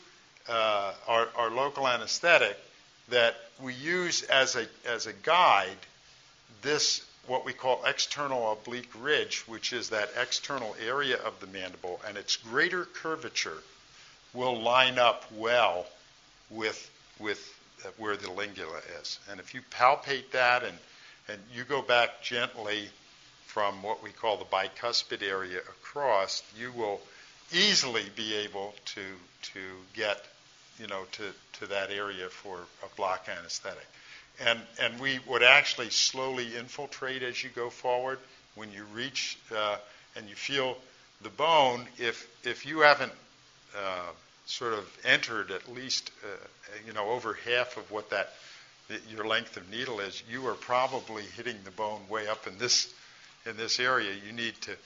uh, our, our local anesthetic, that we use as a as a guide this what we call external oblique ridge, which is that external area of the mandible, and its greater curvature will line up well with with where the lingula is. And if you palpate that and, and you go back gently from what we call the bicuspid area across, you will easily be able to, to get you know, to, to that area for a block anesthetic. and and we would actually slowly infiltrate as you go forward. When you reach uh, and you feel the bone, if if you haven't uh, sort of entered at least uh, you know over half of what that your length of needle is, you are probably hitting the bone way up in this in this area. You need to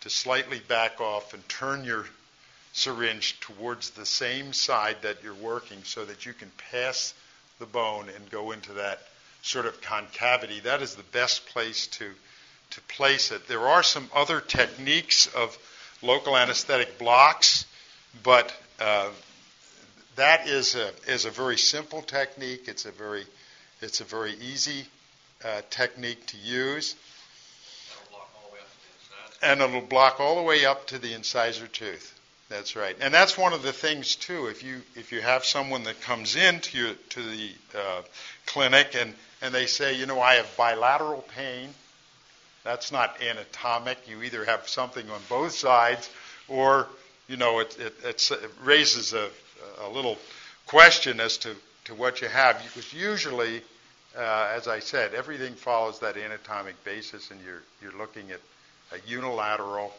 to slightly back off and turn your syringe towards the same side that you're working so that you can pass the bone and go into that sort of concavity. That is the best place to, to place it. There are some other techniques of local anesthetic blocks, but uh, that is a, is a very simple technique. It's a very, it's a very easy uh, technique to use. And it'll block all the way up to the incisor tooth. That's right, and that's one of the things too. If you if you have someone that comes into your, to the uh, clinic and and they say, you know, I have bilateral pain, that's not anatomic. You either have something on both sides, or you know, it it, it raises a, a little question as to to what you have. Because usually, uh, as I said, everything follows that anatomic basis, and you're you're looking at a unilateral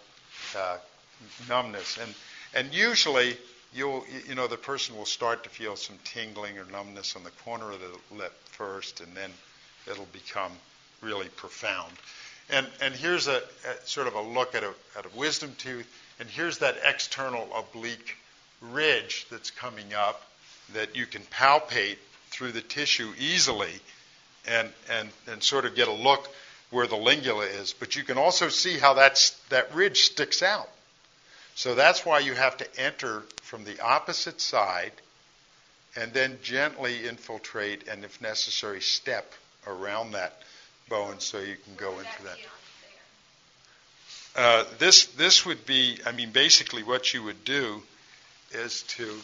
uh, numbness and and usually, you'll, you know, the person will start to feel some tingling or numbness on the corner of the lip first, and then it'll become really profound. And, and here's a, a sort of a look at a, at a wisdom tooth, and here's that external oblique ridge that's coming up that you can palpate through the tissue easily and, and, and sort of get a look where the lingula is. But you can also see how that's, that ridge sticks out. So that's why you have to enter from the opposite side and then gently infiltrate and, if necessary, step around that bone so you can go into that. Uh, this this would be, I mean, basically what you would do is to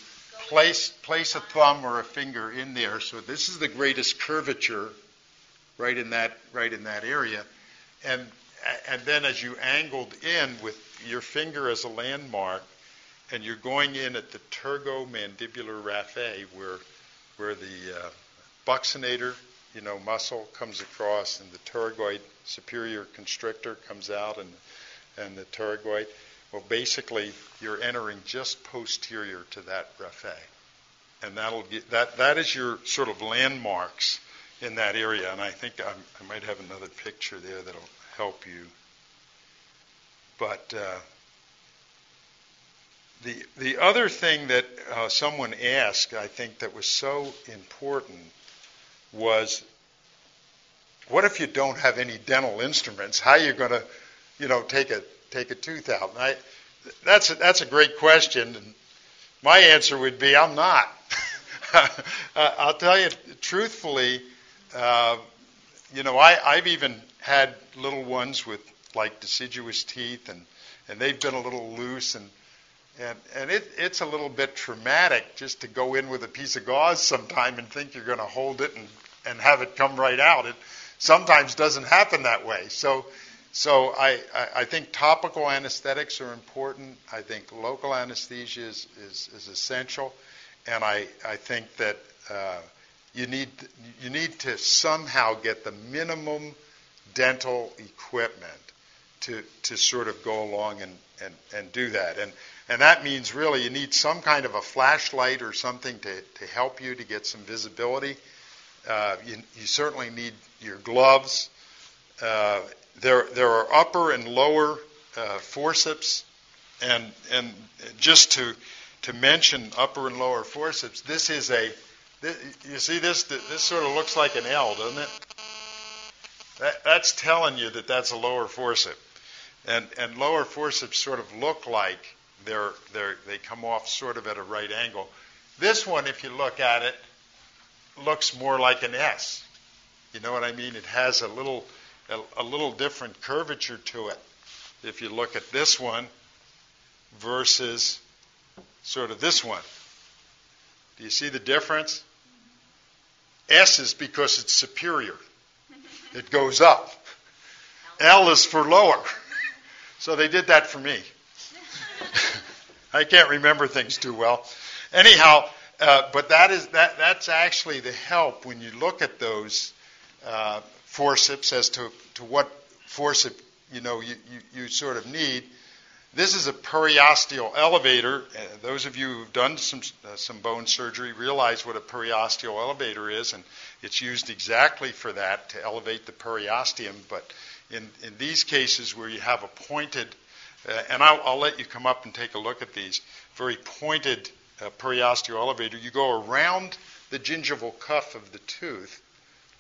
place place a thumb or a finger in there. So this is the greatest curvature, right in that right in that area, and and then as you angled in with your finger as a landmark, and you're going in at the pterygomandibular raphe, where where the uh, buccinator, you know, muscle comes across, and the pterygoid superior constrictor comes out, and and the pterygoid. Well, basically, you're entering just posterior to that raphe, and that'll get that. That is your sort of landmarks in that area, and I think I'm, i might have another picture there that'll help you. But uh, the the other thing that uh, someone asked, I think, that was so important was, what if you don't have any dental instruments? How are you going to, you know, take a take a tooth out? And I, that's a, that's a great question, and my answer would be, I'm not. I'll tell you truthfully. Uh, you know, I, I've even had little ones with like deciduous teeth, and and they've been a little loose, and and and it, it's a little bit traumatic just to go in with a piece of gauze sometime and think you're going to hold it and and have it come right out. It sometimes doesn't happen that way. So. So I, I, I think topical anesthetics are important. I think local anesthesia is, is, is essential, and I, I think that uh, you need you need to somehow get the minimum dental equipment to, to sort of go along and, and, and do that. And, and that means really you need some kind of a flashlight or something to, to help you to get some visibility. Uh, you, you certainly need your gloves. Uh, there, there are upper and lower uh, forceps, and and just to to mention upper and lower forceps, this is a this, you see this this sort of looks like an L, doesn't it? That, that's telling you that that's a lower forceps. And, and lower forceps sort of look like they're, they're, they come off sort of at a right angle. This one, if you look at it, looks more like an S. You know what I mean? It has a little, a, a little different curvature to it. If you look at this one versus sort of this one. Do you see the difference? S is because it's superior. It goes up. L is for lower. So they did that for me. I can't remember things too well. Anyhow, uh, but that is that that's actually the help when you look at those. uh, forceps as to, to what forceps you know you, you, you sort of need. This is a periosteal elevator. Uh, those of you who've done some uh, some bone surgery realize what a periosteal elevator is, and it's used exactly for that to elevate the periosteum. But in in these cases where you have a pointed, uh, and I'll, I'll, let you come up and take a look at these very pointed uh, periosteal elevator, you go around the gingival cuff of the tooth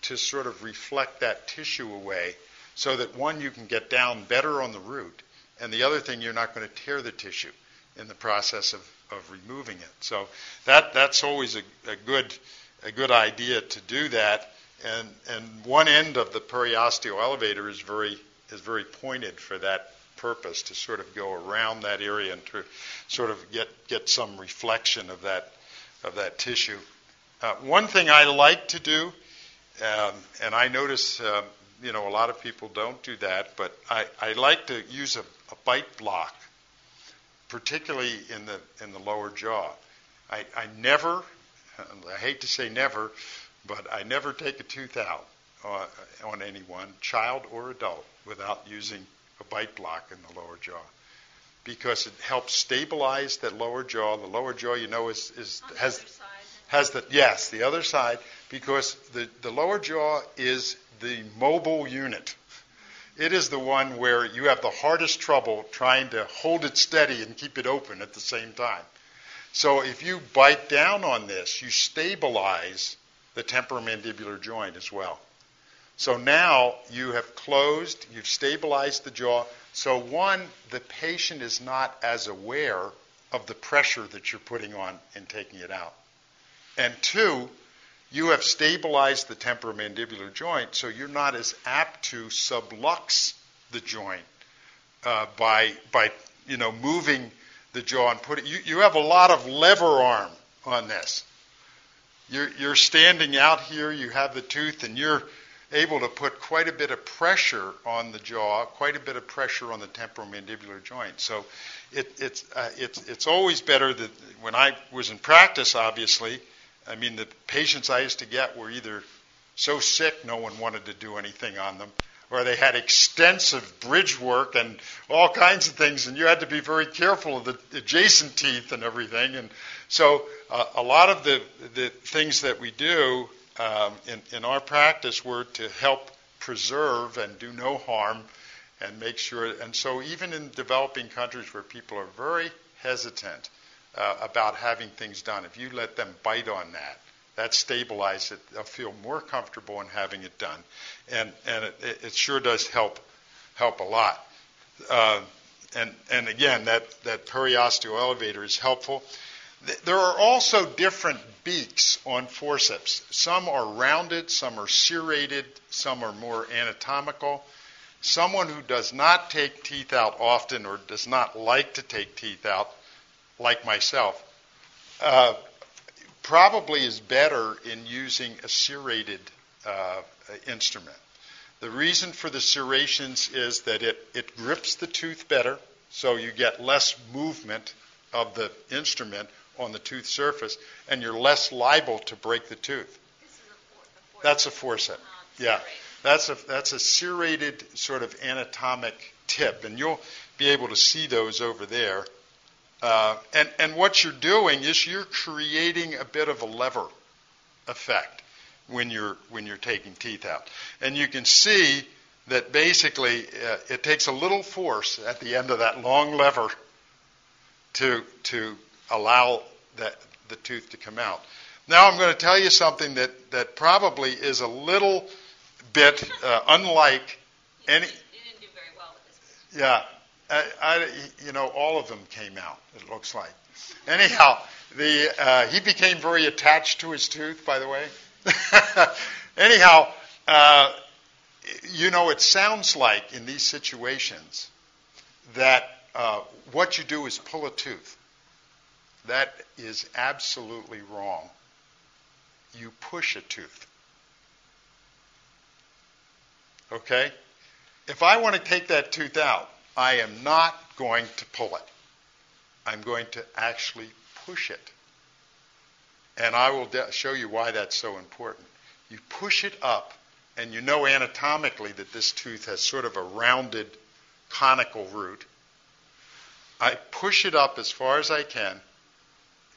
to sort of reflect that tissue away, so that one you can get down better on the root and the other thing, you're not going to tear the tissue in the process of, of removing it. So that that's always a, a good a good idea to do that. And and one end of the periosteal elevator is very is very pointed for that purpose to sort of go around that area and to sort of get get some reflection of that of that tissue. Uh, one thing I like to do, um, and I notice uh, you know a lot of people don't do that, but I, I like to use a a bite block, particularly in the in the lower jaw. I, I never, I hate to say never, but I never take a tooth out uh, on anyone, child or adult, without using a bite block in the lower jaw, because it helps stabilize that lower jaw. The lower jaw, you know, is, is has has the yes the other side because the the lower jaw is the mobile unit it is the one where you have the hardest trouble trying to hold it steady and keep it open at the same time. So if you bite down on this, you stabilize the temporomandibular joint as well. So now you have closed, you've stabilized the jaw. So one, the patient is not as aware of the pressure that you're putting on in taking it out. And two, you have stabilized the temporomandibular joint, so you're not as apt to sublux the joint uh, by by you know moving the jaw and putting. You, you have a lot of lever arm on this. You're, you're standing out here. You have the tooth, and you're able to put quite a bit of pressure on the jaw, quite a bit of pressure on the temporomandibular joint. So it, it's, uh, it's, it's always better that when I was in practice, obviously, I mean, the patients I used to get were either so sick no one wanted to do anything on them, or they had extensive bridge work and all kinds of things, and you had to be very careful of the adjacent teeth and everything. And so, uh, a lot of the, the things that we do um, in, in our practice were to help preserve and do no harm and make sure. And so, even in developing countries where people are very hesitant, uh, about having things done. If you let them bite on that, that stabilizes it. They'll feel more comfortable in having it done, and and it, it sure does help help a lot. Uh, and and again, that that periosteal elevator is helpful. There are also different beaks on forceps. Some are rounded, some are serrated, some are more anatomical. Someone who does not take teeth out often or does not like to take teeth out like myself, uh, probably is better in using a serrated uh, instrument. The reason for the serrations is that it, it grips the tooth better, so you get less movement of the instrument on the tooth surface, and you're less liable to break the tooth. A that's a forceps. Yeah, that's a that's a serrated sort of anatomic tip, and you'll be able to see those over there. Uh, and, and what you're doing is you're creating a bit of a lever effect when you're when you're taking teeth out. And you can see that basically uh, it takes a little force at the end of that long lever to to allow that the tooth to come out. Now I'm going to tell you something that that probably is a little bit uh, unlike any. You didn't do very well with this. Yeah, I, I, you know, all of them came out. It looks like. Anyhow, the uh, he became very attached to his tooth. By the way. Anyhow, uh, you know, it sounds like in these situations that uh, what you do is pull a tooth. That is absolutely wrong. You push a tooth. Okay? If I want to take that tooth out, I am not going to pull it. I'm going to actually push it. And I will de- show you why that's so important. You push it up and you know anatomically that this tooth has sort of a rounded conical root, I push it up as far as I can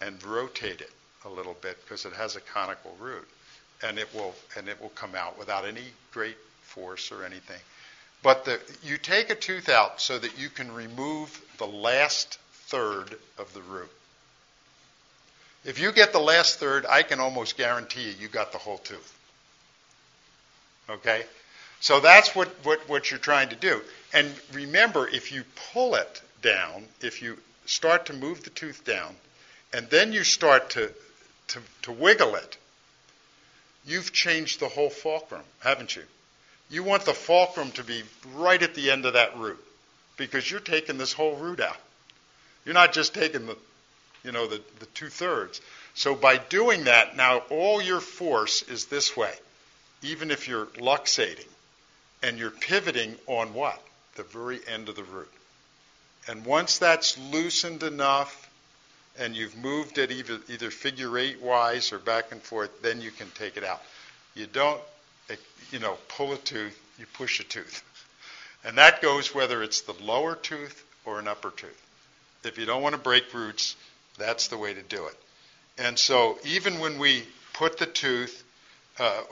and rotate it a little bit because it has a conical root, and it will and it will come out without any great force or anything. But the, you take a tooth out so that you can remove the last third of the root. If you get the last third, I can almost guarantee you you got the whole tooth. Okay? So that's what, what, what you're trying to do. And remember, if you pull it down, if you start to move the tooth down, and then you start to, to, to wiggle it, you've changed the whole fulcrum, haven't you? You want the fulcrum to be right at the end of that root because you're taking this whole root out. You're not just taking the, you know, the, the two thirds. So by doing that, now all your force is this way, even if you're luxating, and you're pivoting on what? The very end of the root. And once that's loosened enough, and you've moved it either, either figure eight wise or back and forth, then you can take it out. You don't you know, pull a tooth, you push a tooth. And that goes whether it's the lower tooth or an upper tooth. If you don't want to break roots, that's the way to do it. And so even when we put the tooth uh,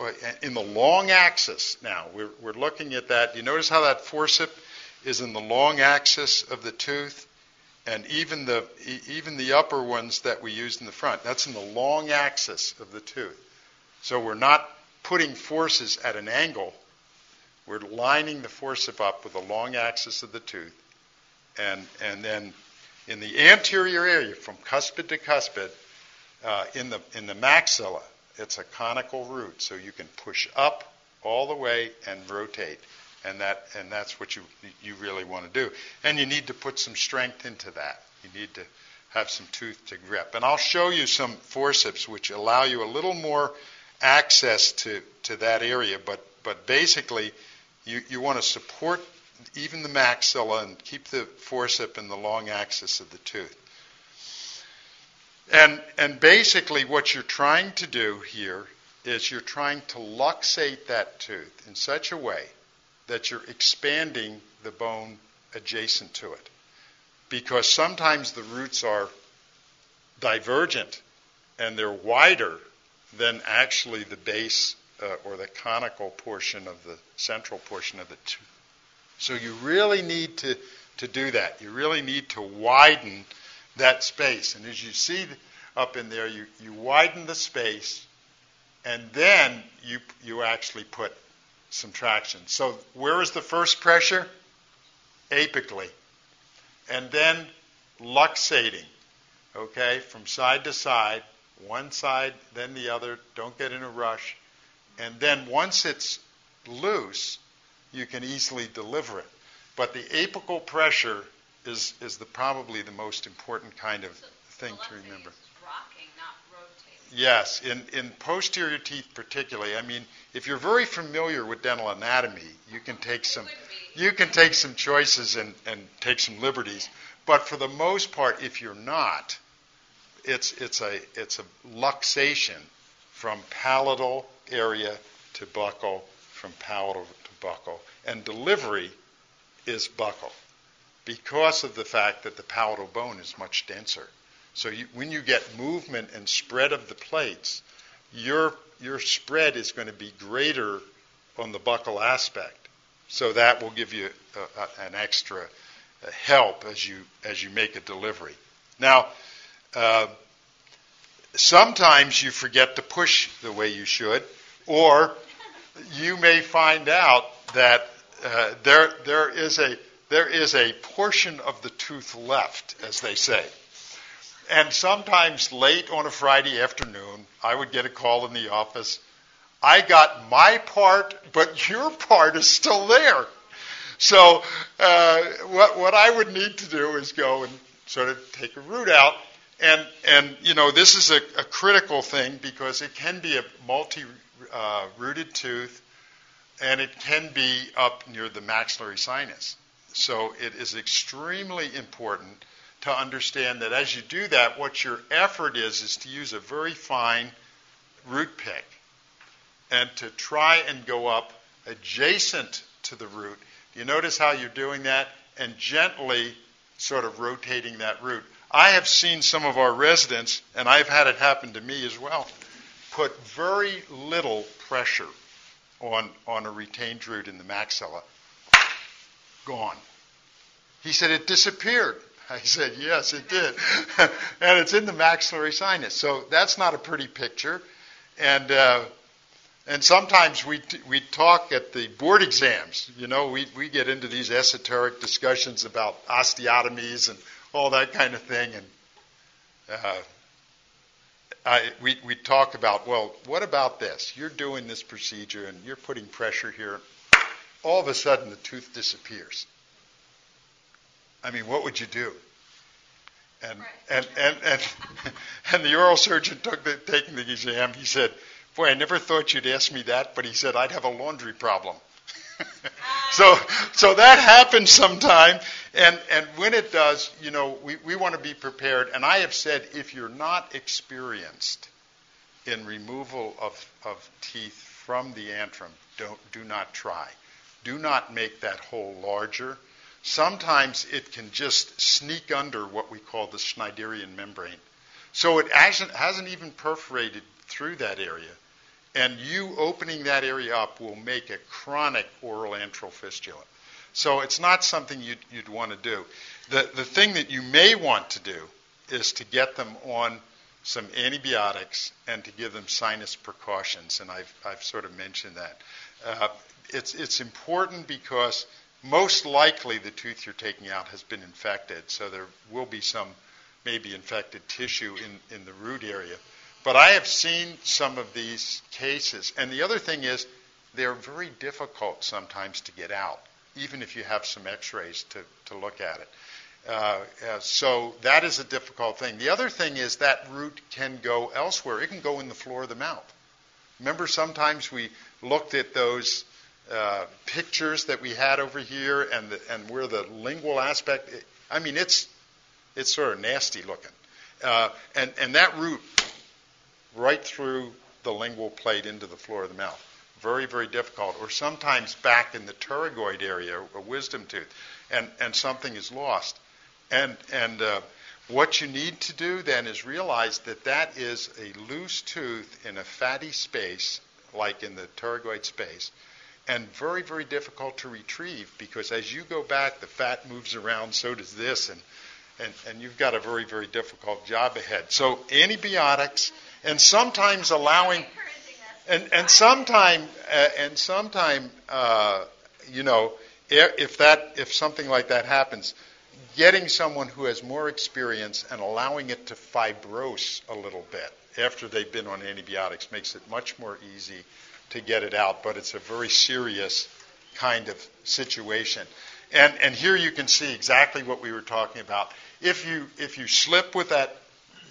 in the long axis, now we're, we're looking at that. You notice how that forcip is in the long axis of the tooth? And even the, even the upper ones that we used in the front, that's in the long axis of the tooth. So we're not putting forces at an angle. We're lining the forcip up with the long axis of the tooth. And, and then in the anterior area, from cuspid to cuspid, uh, in, the, in the maxilla, it's a conical root. So you can push up all the way and rotate. And, that, and that's what you, you really want to do. And you need to put some strength into that. You need to have some tooth to grip. And I'll show you some forceps which allow you a little more access to, to that area, but, but basically you, you want to support even the maxilla and keep the forcip in the long axis of the tooth. And, and basically what you're trying to do here is you're trying to luxate that tooth in such a way that you're expanding the bone adjacent to it. Because sometimes the roots are divergent and they're wider than actually the base uh, or the conical portion of the central portion of the tooth. So you really need to, to do that. You really need to widen that space. And as you see up in there, you, you widen the space and then you, you actually put some traction. So where is the first pressure? Apically. And then luxating, okay, from side to side one side, then the other. Don't get in a rush. And then once it's loose, you can easily deliver it. But the apical pressure is, is the, probably the most important kind of So thing to remember. rocking. Yes, in, in posterior teeth particularly. I mean, if you're very familiar with dental anatomy, you can take some you can take some choices and, and take some liberties. But for the most part, if you're not, it's it's a it's a luxation from palatal area to buccal, from palatal to buccal, and delivery is buccal because of the fact that the palatal bone is much denser. So you, when you get movement and spread of the plates, your your spread is going to be greater on the buccal aspect. So that will give you a, a, an extra help as you as you make a delivery. Now, uh, sometimes you forget to push the way you should, or you may find out that uh, there there is a there is a portion of the tooth left, as they say. And sometimes late on a Friday afternoon, I would get a call in the office. I got my part, but your part is still there. So uh, what what I would need to do is go and sort of take a root out, and and you know this is a, a critical thing because it can be a multi-rooted uh, tooth, and it can be up near the maxillary sinus. So it is extremely important to understand that as you do that, what your effort is is to use a very fine root pick and to try and go up adjacent to the root. Do you notice how you're doing that? And gently sort of rotating that root. I have seen some of our residents, and I've had it happen to me as well, put very little pressure on, on a retained root in the maxilla. Gone. He said, it disappeared. I said, yes, it did. and it's in the maxillary sinus. So that's not a pretty picture. And, uh, and sometimes we, t- we talk at the board exams. You know, we, we get into these esoteric discussions about osteotomies and all that kind of thing. And uh, I, we, we talk about, well, what about this? You're doing this procedure and you're putting pressure here. All of a sudden, the tooth disappears. I mean, what would you do? And Right. and and and, and the oral surgeon took the, taking the exam. He said, "Boy, I never thought you'd ask me that," but he said I'd have a laundry problem. so so that happens sometime, and and when it does, you know, we we want to be prepared. And I have said, if you're not experienced in removal of of teeth from the antrum, don't do not try. Do not make that hole larger sometimes it can just sneak under what we call the Schneiderian membrane. So it hasn't, hasn't even perforated through that area. And you opening that area up will make a chronic oral antral fistula. So it's not something you'd, you'd want to do. The, the thing that you may want to do is to get them on some antibiotics and to give them sinus precautions. And I've, I've sort of mentioned that. Uh, it's, it's important because most likely the tooth you're taking out has been infected, so there will be some maybe infected tissue in, in the root area. But I have seen some of these cases, and the other thing is they're very difficult sometimes to get out, even if you have some x-rays to, to look at it. Uh, uh, so that is a difficult thing. The other thing is that root can go elsewhere. It can go in the floor of the mouth. Remember, sometimes we looked at those uh, pictures that we had over here and the, and where the lingual aspect. I mean, it's it's sort of nasty looking, uh, and and that root right through the lingual plate into the floor of the mouth. Very very difficult. Or sometimes back in the pterygoid area, a wisdom tooth, and and something is lost, and and. Uh, what you need to do then is realize that that is a loose tooth in a fatty space, like in the pterygoid space, and very, very difficult to retrieve because as you go back, the fat moves around, so does this, and, and, and you've got a very, very difficult job ahead. So antibiotics, and sometimes allowing, and, and sometime, uh, and sometime, uh, you know, if that, if something like that happens, getting someone who has more experience and allowing it to fibrose a little bit after they've been on antibiotics makes it much more easy to get it out, but it's a very serious kind of situation. And, and here you can see exactly what we were talking about. If you, if you slip with that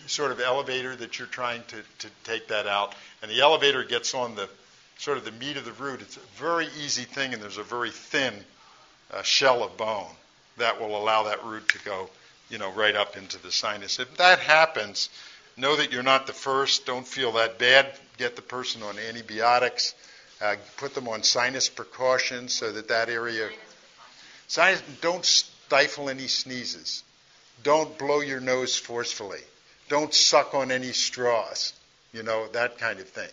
sort of elevator that you're trying to, to take that out, and the elevator gets on the sort of the meat of the root, it's a very easy thing, and there's a very thin uh, shell of bone that will allow that root to go, you know, right up into the sinus. If that happens, know that you're not the first. Don't feel that bad. Get the person on antibiotics. Uh, put them on sinus precautions so that that area. Sinus, don't stifle any sneezes. Don't blow your nose forcefully. Don't suck on any straws. You know that kind of thing.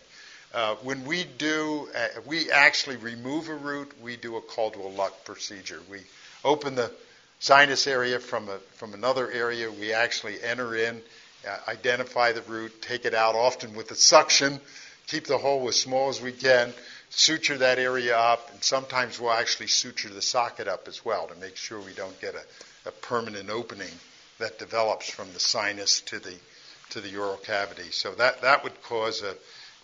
Uh, when we do, uh, we actually remove a root. We do a Caldwell Luc procedure. We open the sinus area from a, from another area. We actually enter in, uh, identify the root, take it out, often with a suction, keep the hole as small as we can, suture that area up, and sometimes we'll actually suture the socket up as well to make sure we don't get a, a permanent opening that develops from the sinus to the to the oral cavity. So that that would cause a,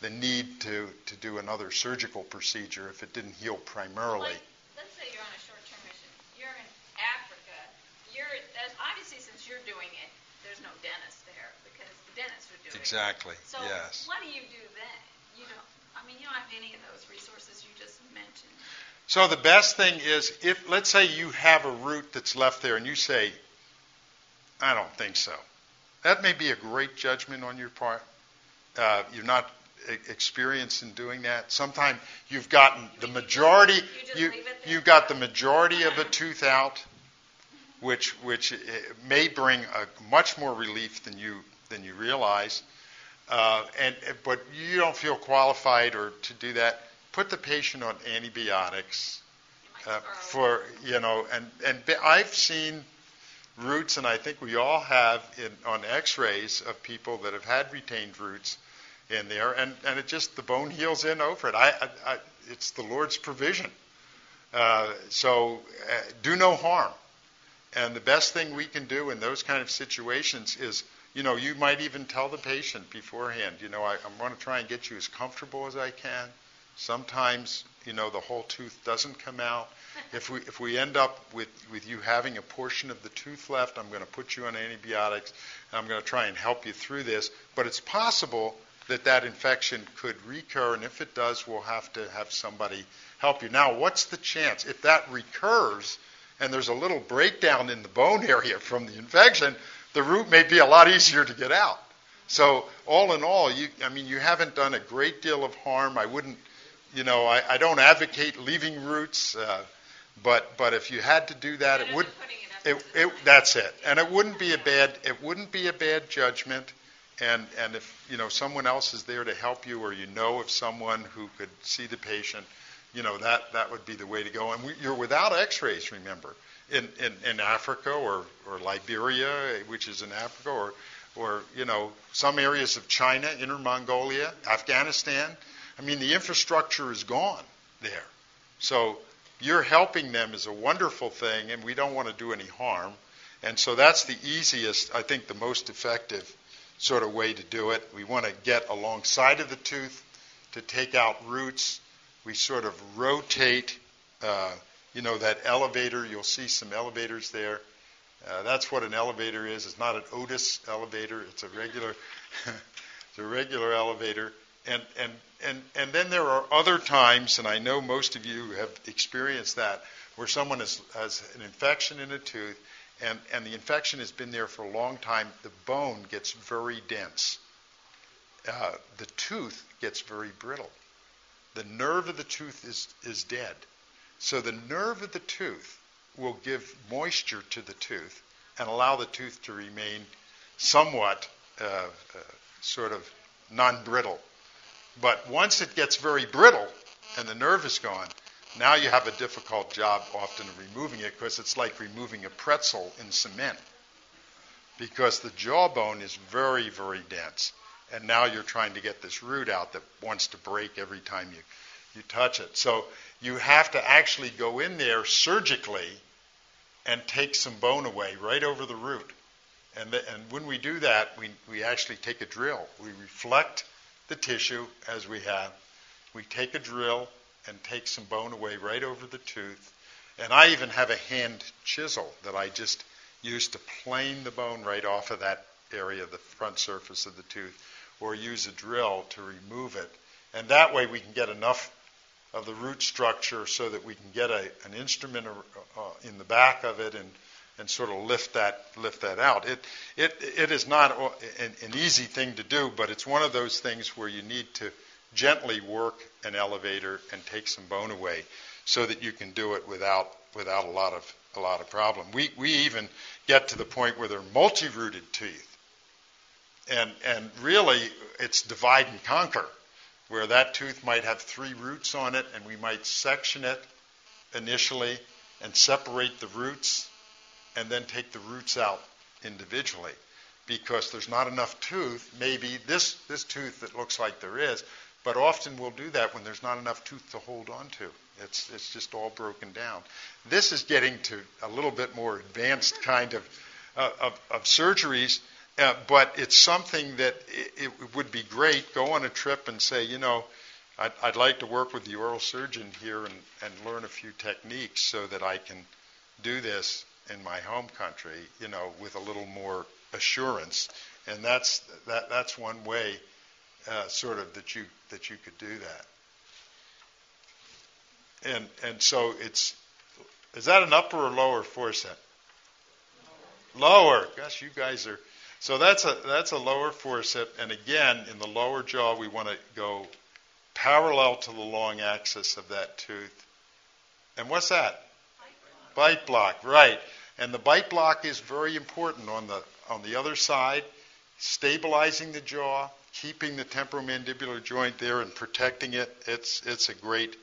the need to, to do another surgical procedure if it didn't heal primarily. Like, let's say you're on a short-term mission. You're in Africa. You're that's, obviously since you're doing it, there's no dentist there because the dentists are doing Exactly. it. So yes. what do you do then? You don't. I mean, you don't have any of those resources you just mentioned. So the best thing is if let's say you have a root that's left there and you say, I don't think so. That may be a great judgment on your part. Uh, you're not experienced in doing that? Sometimes you've gotten the majority. You, you got the majority of a tooth out, which which may bring a much more relief than you than you realize. Uh, and but you don't feel qualified or to do that. Put the patient on antibiotics uh, for you know, and and I've seen roots, and I think we all have in, on X-rays of people that have had retained roots in there, and, and it just the bone heals in over it. I, I, I it's the Lord's provision. Uh, so uh, do no harm. And the best thing we can do in those kind of situations is, you know, you might even tell the patient beforehand, you know, I, I'm going to try and get you as comfortable as I can. Sometimes, you know, the whole tooth doesn't come out if we if we end up with with you having a portion of the tooth left, I'm going to put you on antibiotics, and I'm going to try and help you through this. But it's possible that that infection could recur, and if it does, we'll have to have somebody help you. Now, what's the chance if that recurs? And there's a little breakdown in the bone area from the infection, the root may be a lot easier to get out. So, all in all, you, I mean, you haven't done a great deal of harm. I wouldn't, you know, I, I don't advocate leaving roots. Uh, but but if you had to do that, it would. It, it, that's it, and it wouldn't be a bad it wouldn't be a bad judgment, and and if you know someone else is there to help you, or you know of someone who could see the patient, you know that that would be the way to go. And we, you're without X-rays, remember, in, in in Africa or or Liberia, which is in Africa, or or you know some areas of China, Inner Mongolia, Afghanistan. I mean, the infrastructure is gone there, so you're helping them is a wonderful thing, and we don't want to do any harm. And so that's the easiest, I think, the most effective sort of way to do it. We want to get alongside of the tooth to take out roots. We sort of rotate, uh, you know, that elevator. You'll see some elevators there. Uh, that's what an elevator is. It's not an Otis elevator. It's a regular, it's a regular elevator. And and and, and then there are other times, and I know most of you have experienced that, where someone has, has an infection in a tooth, and, and the infection has been there for a long time. The bone gets very dense. Uh, the tooth gets very brittle. The nerve of the tooth is, is dead. So the nerve of the tooth will give moisture to the tooth and allow the tooth to remain somewhat uh, uh, sort of non brittle. But once it gets very brittle and the nerve is gone, now you have a difficult job often of removing it because it's like removing a pretzel in cement. Because the jawbone is very, very dense. And now you're trying to get this root out that wants to break every time you, you touch it. So you have to actually go in there surgically and take some bone away right over the root. And, the, and when we do that, we, we actually take a drill. We reflect the tissue as we have. We take a drill and take some bone away right over the tooth. And I even have a hand chisel that I just use to plane the bone right off of that area, the front surface of the tooth, or use a drill to remove it. And that way we can get enough of the root structure so that we can get a, an instrument uh, in the back of it and and sort of lift that lift that out. It it it is not an, an easy thing to do, but it's one of those things where you need to gently work an elevator and take some bone away, so that you can do it without without a lot of a lot of problem. We we even get to the point where they're multi-rooted teeth, and and really it's divide and conquer, where that tooth might have three roots on it, and we might section it initially and separate the roots and then take the roots out individually because there's not enough tooth. Maybe this, this tooth that looks like there is, but often we'll do that when there's not enough tooth to hold on to. It's, it's just all broken down. This is getting to a little bit more advanced kind of, uh, of, of, surgeries, uh, but it's something that it, it, would be great. Go on a trip and say, you know, I'd, I'd like to work with the oral surgeon here and, and learn a few techniques so that I can do this in my home country, you know, with a little more assurance. And that's that that's one way, uh, sort of that you that you could do that. And and so it's is that an upper or lower forcep? Lower. Gosh, you guys are So that's a that's a lower forcep, and again, in the lower jaw, we want to go parallel to the long axis of that tooth. And what's that? Bite block, right? And the bite block is very important on the on the other side, stabilizing the jaw, keeping the temporomandibular joint there, and protecting it. It's it's a great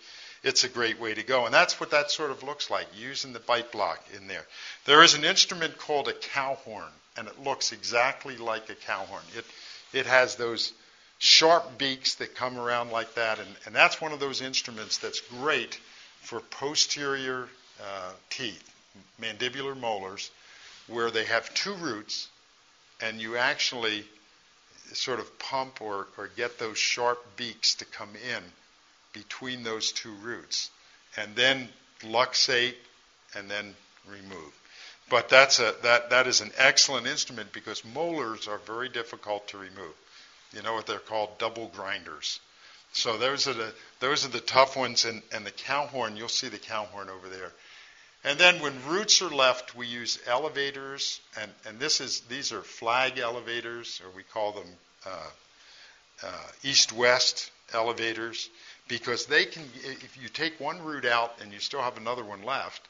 it's a great way to go. And that's what that sort of looks like, using the bite block in there. There is an instrument called a cow horn, and it looks exactly like a cow horn. It, it has those sharp beaks that come around like that, and, and that's one of those instruments that's great for posterior uh, teeth, mandibular molars, where they have two roots, and you actually sort of pump or, or get those sharp beaks to come in between those two roots, and then luxate and then remove. But that's a, that, that is an excellent instrument because molars are very difficult to remove. You know what they're called? Double grinders. So those are the, those are the tough ones, and, and the cow horn, you'll see the cow horn over there. And then when roots are left, we use elevators, and, and this is, these are flag elevators, or we call them uh, uh, east-west elevators because they can, if you take one root out and you still have another one left,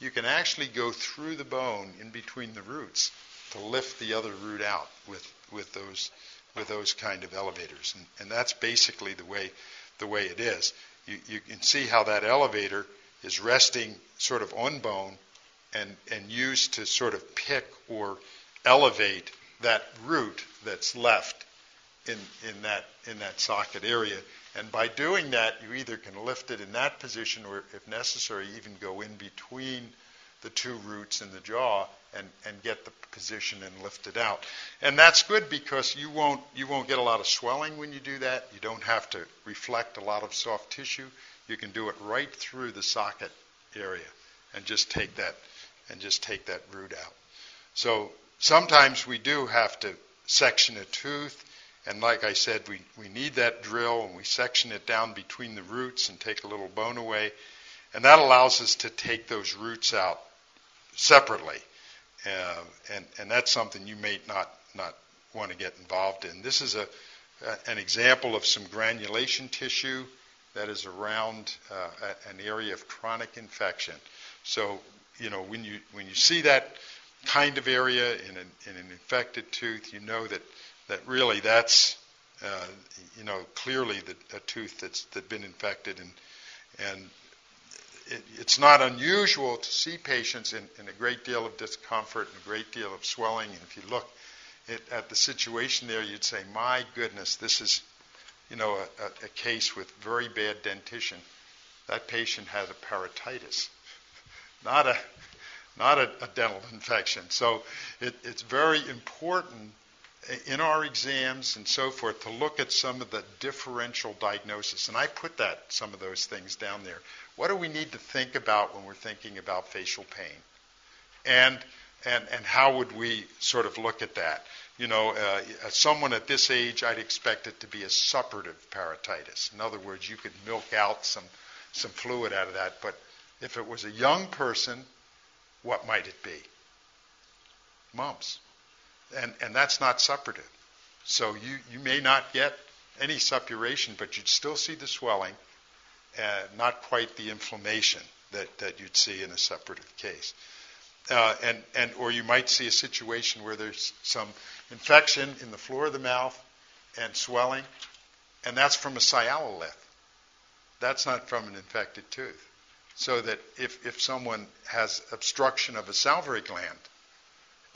you can actually go through the bone in between the roots to lift the other root out with, with those with those kind of elevators, and, and that's basically the way the way it is. You, you can see how that elevator is resting sort of on bone and, and used to sort of pick or elevate that root that's left in, in that in that socket area and by doing that, you either can lift it in that position or, if necessary, even go in between the two roots in the jaw and, and get the position and lift it out. And that's good because you won't, you won't get a lot of swelling when you do that. You don't have to reflect a lot of soft tissue. You can do it right through the socket area and just take that and just take that root out. So sometimes we do have to section a tooth and like I said, we, we need that drill and we section it down between the roots and take a little bone away. And that allows us to take those roots out separately. Uh, and, and that's something you may not, not want to get involved in. This is a, an example of some granulation tissue that is around uh, an area of chronic infection. So, you know, when you, when you see that kind of area in an, in an infected tooth, you know that that really that's uh, you know clearly the, a tooth that's that been infected and and it, it's not unusual to see patients in, in, a great deal of discomfort and a great deal of swelling. And if you look at, at the situation there, you'd say, "My goodness, this is, you know, a, a, case with very bad dentition. That patient has a parotitis, not a, not a, a dental infection. So it, it's very important in our exams and so forth to look at some of the differential diagnosis. And I put that, some of those things down there. What do we need to think about when we're thinking about facial pain? And, and, and how would we sort of look at that? You know, uh, someone at this age, I'd expect it to be a suppurative parotitis. In other words, you could milk out some, some fluid out of that. But if it was a young person, what might it be? Mumps and, and that's not suppurative. So you, you may not get any suppuration, but you'd still see the swelling, uh, not quite the inflammation that, that you'd see in a suppurative case. Uh, and, and, or you might see a situation where there's some infection in the floor of the mouth and swelling, and that's from a sialolith. That's not from an infected tooth. So that if, if someone has obstruction of a salivary gland,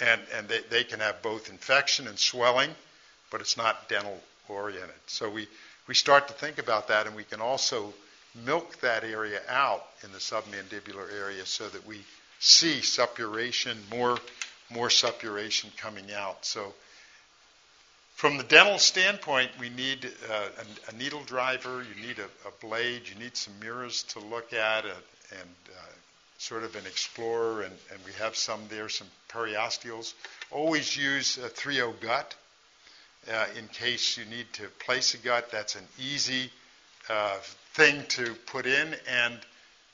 and, and they, they can have both infection and swelling, but it's not dental oriented. So we, we start to think about that, and we can also milk that area out in the submandibular area so that we see suppuration, more, more suppuration coming out. So from the dental standpoint, we need uh, a, a, needle driver, you need a, a, blade, you need some mirrors to look at, and, and uh, sort of an explorer, and, and we have some there, some periosteals. Always use a 3-0 gut uh, in case you need to place a gut. That's an easy uh, thing to put in, and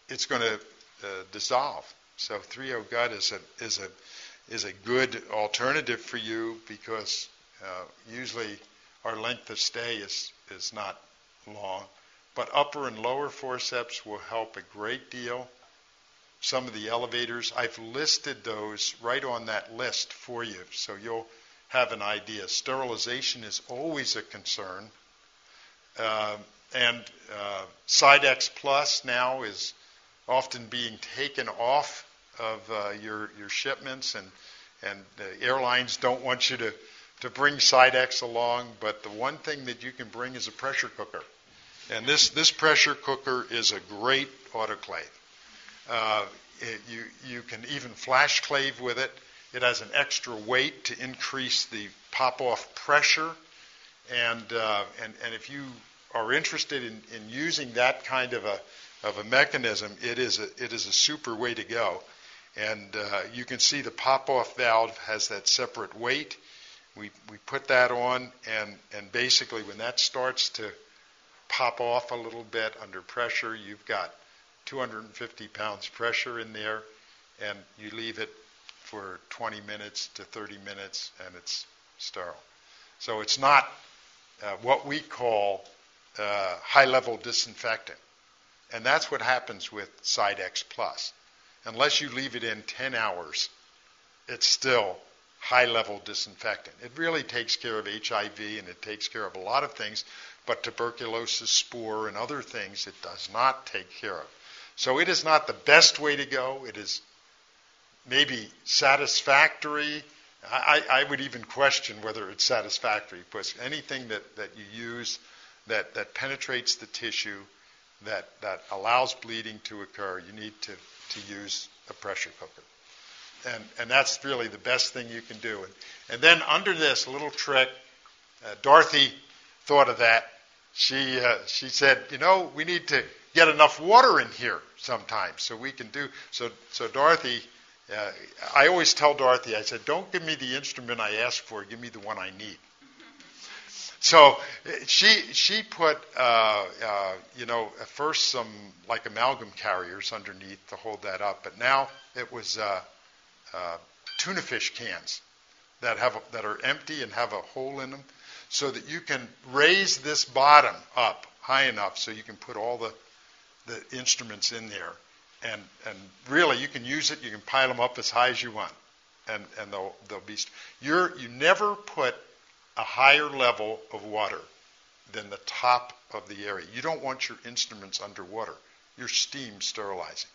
it's going to uh, dissolve. So 3-0 gut is a is a is a good alternative for you because uh, usually our length of stay is, is not long. But upper and lower forceps will help a great deal. Some of the elevators, I've listed those right on that list for you, so you'll have an idea. Sterilization is always a concern. Uh, and uh, Cidex Plus now is often being taken off of uh, your your shipments, and and the airlines don't want you to to bring Cidex along. But the one thing that you can bring is a pressure cooker, and this this pressure cooker is a great autoclave. Uh, it, you you can even flash clave with it. It has an extra weight to increase the pop off pressure, and uh, and and if you are interested in, in using that kind of a of a mechanism, it is a, it is a super way to go. And uh, you can see the pop-off valve has that separate weight. We, we put that on, and, and basically when that starts to pop off a little bit under pressure, you've got 250 pounds pressure in there, and you leave it for 20 minutes to 30 minutes, and it's sterile. So it's not uh, what we call uh, high-level disinfectant. And that's what happens with Cidex Plus. Unless you leave it in 10 hours, it's still high level disinfectant. It really takes care of HIV and it takes care of a lot of things, but tuberculosis, spore, and other things it does not take care of. So it is not the best way to go. It is maybe satisfactory. I, I would even question whether it's satisfactory because anything that, that you use that, that penetrates the tissue that, that allows bleeding to occur, you need to, to use a pressure cooker. And, and that's really the best thing you can do. And, and then under this, little trick, uh, Dorothy thought of that. She, uh, she said, you know, we need to get enough water in here sometimes so we can do. So, so Dorothy, uh, I always tell Dorothy, I said, don't give me the instrument I asked for, give me the one I need. So she she put uh, uh, you know at first some like amalgam carriers underneath to hold that up, but now it was uh, uh, tuna fish cans that have a, that are empty and have a hole in them, so that you can raise this bottom up high enough so you can put all the the instruments in there, and and really you can use it. You can pile them up as high as you want, and and they'll they'll be. You're you never put a higher level of water than the top of the area. You don't want your instruments underwater. You're steam sterilizing.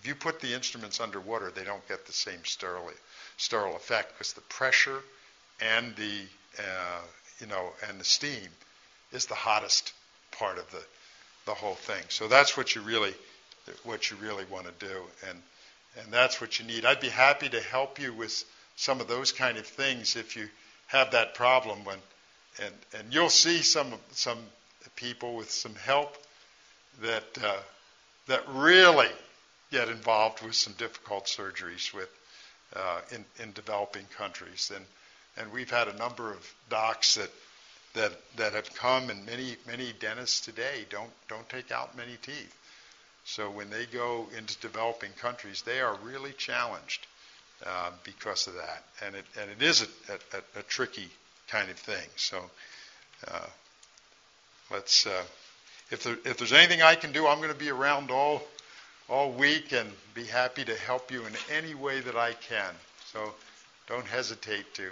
If you put the instruments underwater, they don't get the same sterile, sterile effect because the pressure and the uh, you know and the steam is the hottest part of the the whole thing. So that's what you really what you really want to do, and and that's what you need. I'd be happy to help you with some of those kind of things if you have that problem when, and and you'll see some some people with some help that uh, that really get involved with some difficult surgeries with uh, in in developing countries, and and we've had a number of docs that that that have come, and many many dentists today don't don't take out many teeth. So when they go into developing countries, they are really challenged uh, because of that. And it, and it is a, a, a tricky kind of thing. So uh, let's, uh, if, there, if there's anything I can do, I'm going to be around all, all week and be happy to help you in any way that I can. So don't hesitate to